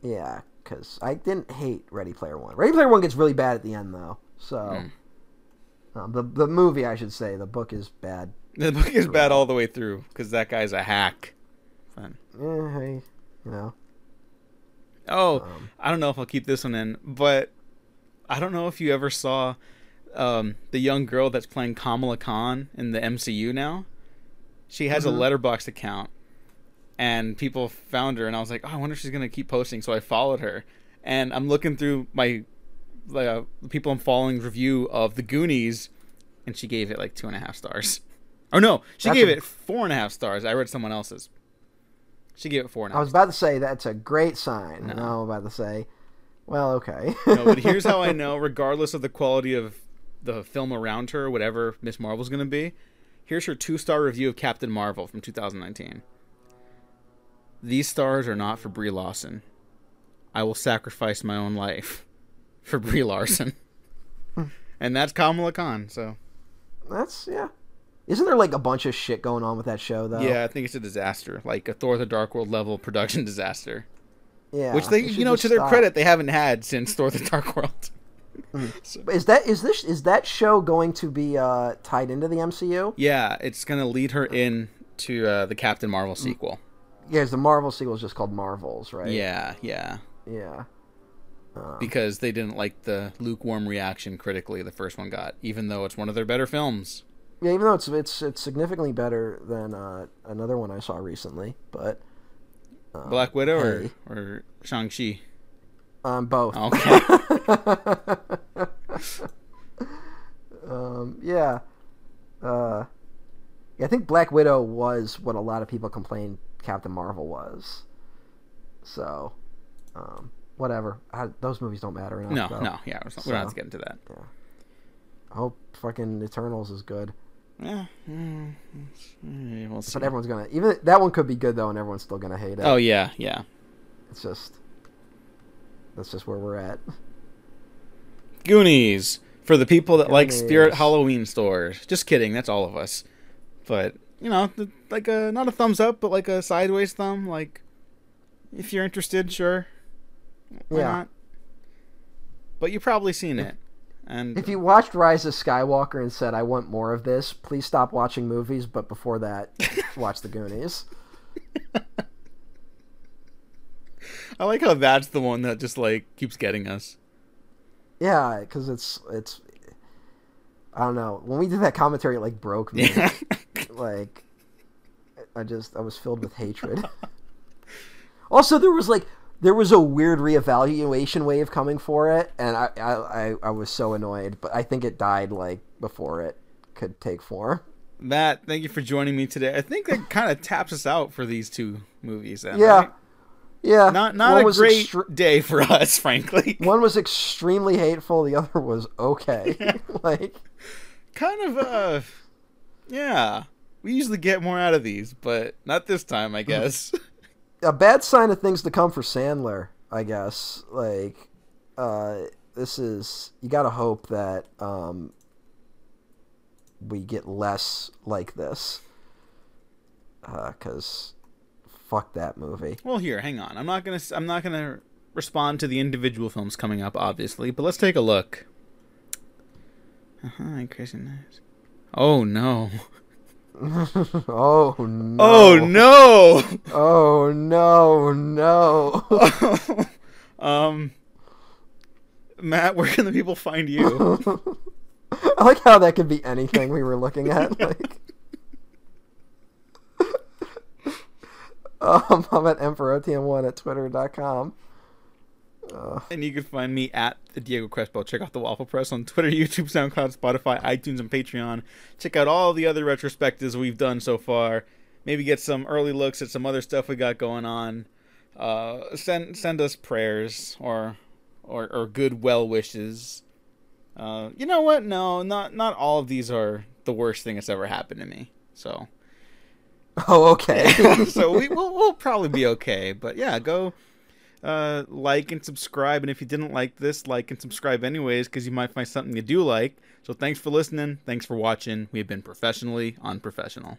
yeah, because I didn't hate Ready Player One. Ready Player One gets really bad at the end though. So, Mm. um, the the movie I should say the book is bad. The book is bad all the way through because that guy's a hack. Fun. Eh, hey, you know. Oh, Um, I don't know if I'll keep this one in, but I don't know if you ever saw um, the young girl that's playing Kamala Khan in the MCU now. She has Mhm. a Letterboxd account, and people found her, and I was like, oh, I wonder if she's gonna keep posting. So I followed her, and I'm looking through my uh, the people I'm following review of the Goonies, and she gave it like two and a half stars. Oh no, she That's gave a- it four and a half stars. I read someone else's. She gave it four and a I was about to say that's a great sign. No. Now I'm about to say, well, okay. no, but here's how I know, regardless of the quality of the film around her, whatever Miss Marvel's going to be, here's her two star review of Captain Marvel from 2019. These stars are not for Brie Larson. I will sacrifice my own life for Brie Larson. and that's Kamala Khan, so. that's yeah. Isn't there like a bunch of shit going on with that show though? Yeah, I think it's a disaster. Like a Thor the Dark World level production disaster. yeah. Which they, you know, to their stop. credit, they haven't had since Thor the Dark World. Is that is this is that show going to be uh, tied into the MCU? Yeah, it's going to lead her in to uh, the Captain Marvel sequel. Yeah, the Marvel sequel is just called Marvels, right? Yeah, yeah. Yeah. Um, Because they didn't like the lukewarm reaction critically the first one got, even though it's one of their better films. Yeah, even though it's it's it's significantly better than uh, another one I saw recently, but uh, Black Widow hey. or, or Shang-Chi? um, both. Okay. um, yeah. Uh, yeah, I think Black Widow was what a lot of people complained Captain Marvel was. So, um, whatever. I, those movies don't matter enough. no, though. no, yeah, we're not, we don't have So- to into that. I hope fucking Eternals is good. Yeah, mm, mm, we'll see. But everyone's gonna even that one could be good though, and everyone's still gonna hate it. Oh yeah, yeah. It's just that's just where we're at. Goonies for the people that like Spirit Halloween stores. Just kidding, that's all of us. But you know, like a not a thumbs up, but like a sideways thumb. Like, if you're interested, sure. Why Yeah. not? But you've probably seen it, and If you watched Rise of Skywalker and said, "I want more of this," please stop watching movies. But before that, watch The Goonies. I like how that's the one that just like keeps getting us. Yeah, because it's it's. I don't know. When we did that commentary, it like broke me. Yeah. like, I just I was filled with hatred. also, there was like there was a weird reevaluation wave coming for it, and I I, I, was so annoyed. But I think it died like before it could take form. Matt, thank you for joining me today. I think that kind of taps us out for these two movies. Then, Yeah, right? yeah. Not not One a great extre- day for us, frankly. one was extremely hateful. The other was okay. like, kind of uh yeah we usually get more out of these but not this time i guess a bad sign of things to come for Sandler, I guess. Like, uh, this is you got to hope that um, we get less like this, because fuck that movie. well here hang on i'm not gonna. I'm not gonna respond to the individual films coming up obviously but let's take a look uh-huh crazy nice oh no oh no! oh no Oh no! No! um matt where can the people find you I like how that could be anything we were looking at. Like, um, I'm at EmperorOTN at twitter.com. Uh, And you can find me at the Diego Crespo. Check out the Waffle Press on Twitter, YouTube, SoundCloud, Spotify, iTunes, and Patreon. Check out all the other retrospectives we've done so far. Maybe get some early looks at some other stuff we got going on. Uh, send send us prayers or or, or good well wishes. Uh, you know what? No, not not all of these are the worst thing that's ever happened to me. So oh, okay. so we, we'll, we'll probably be okay. But yeah, go uh, like and subscribe. And if you didn't like this, like and subscribe anyways, because you might find something you do like. So thanks for listening. Thanks for watching. We have been professionally unprofessional.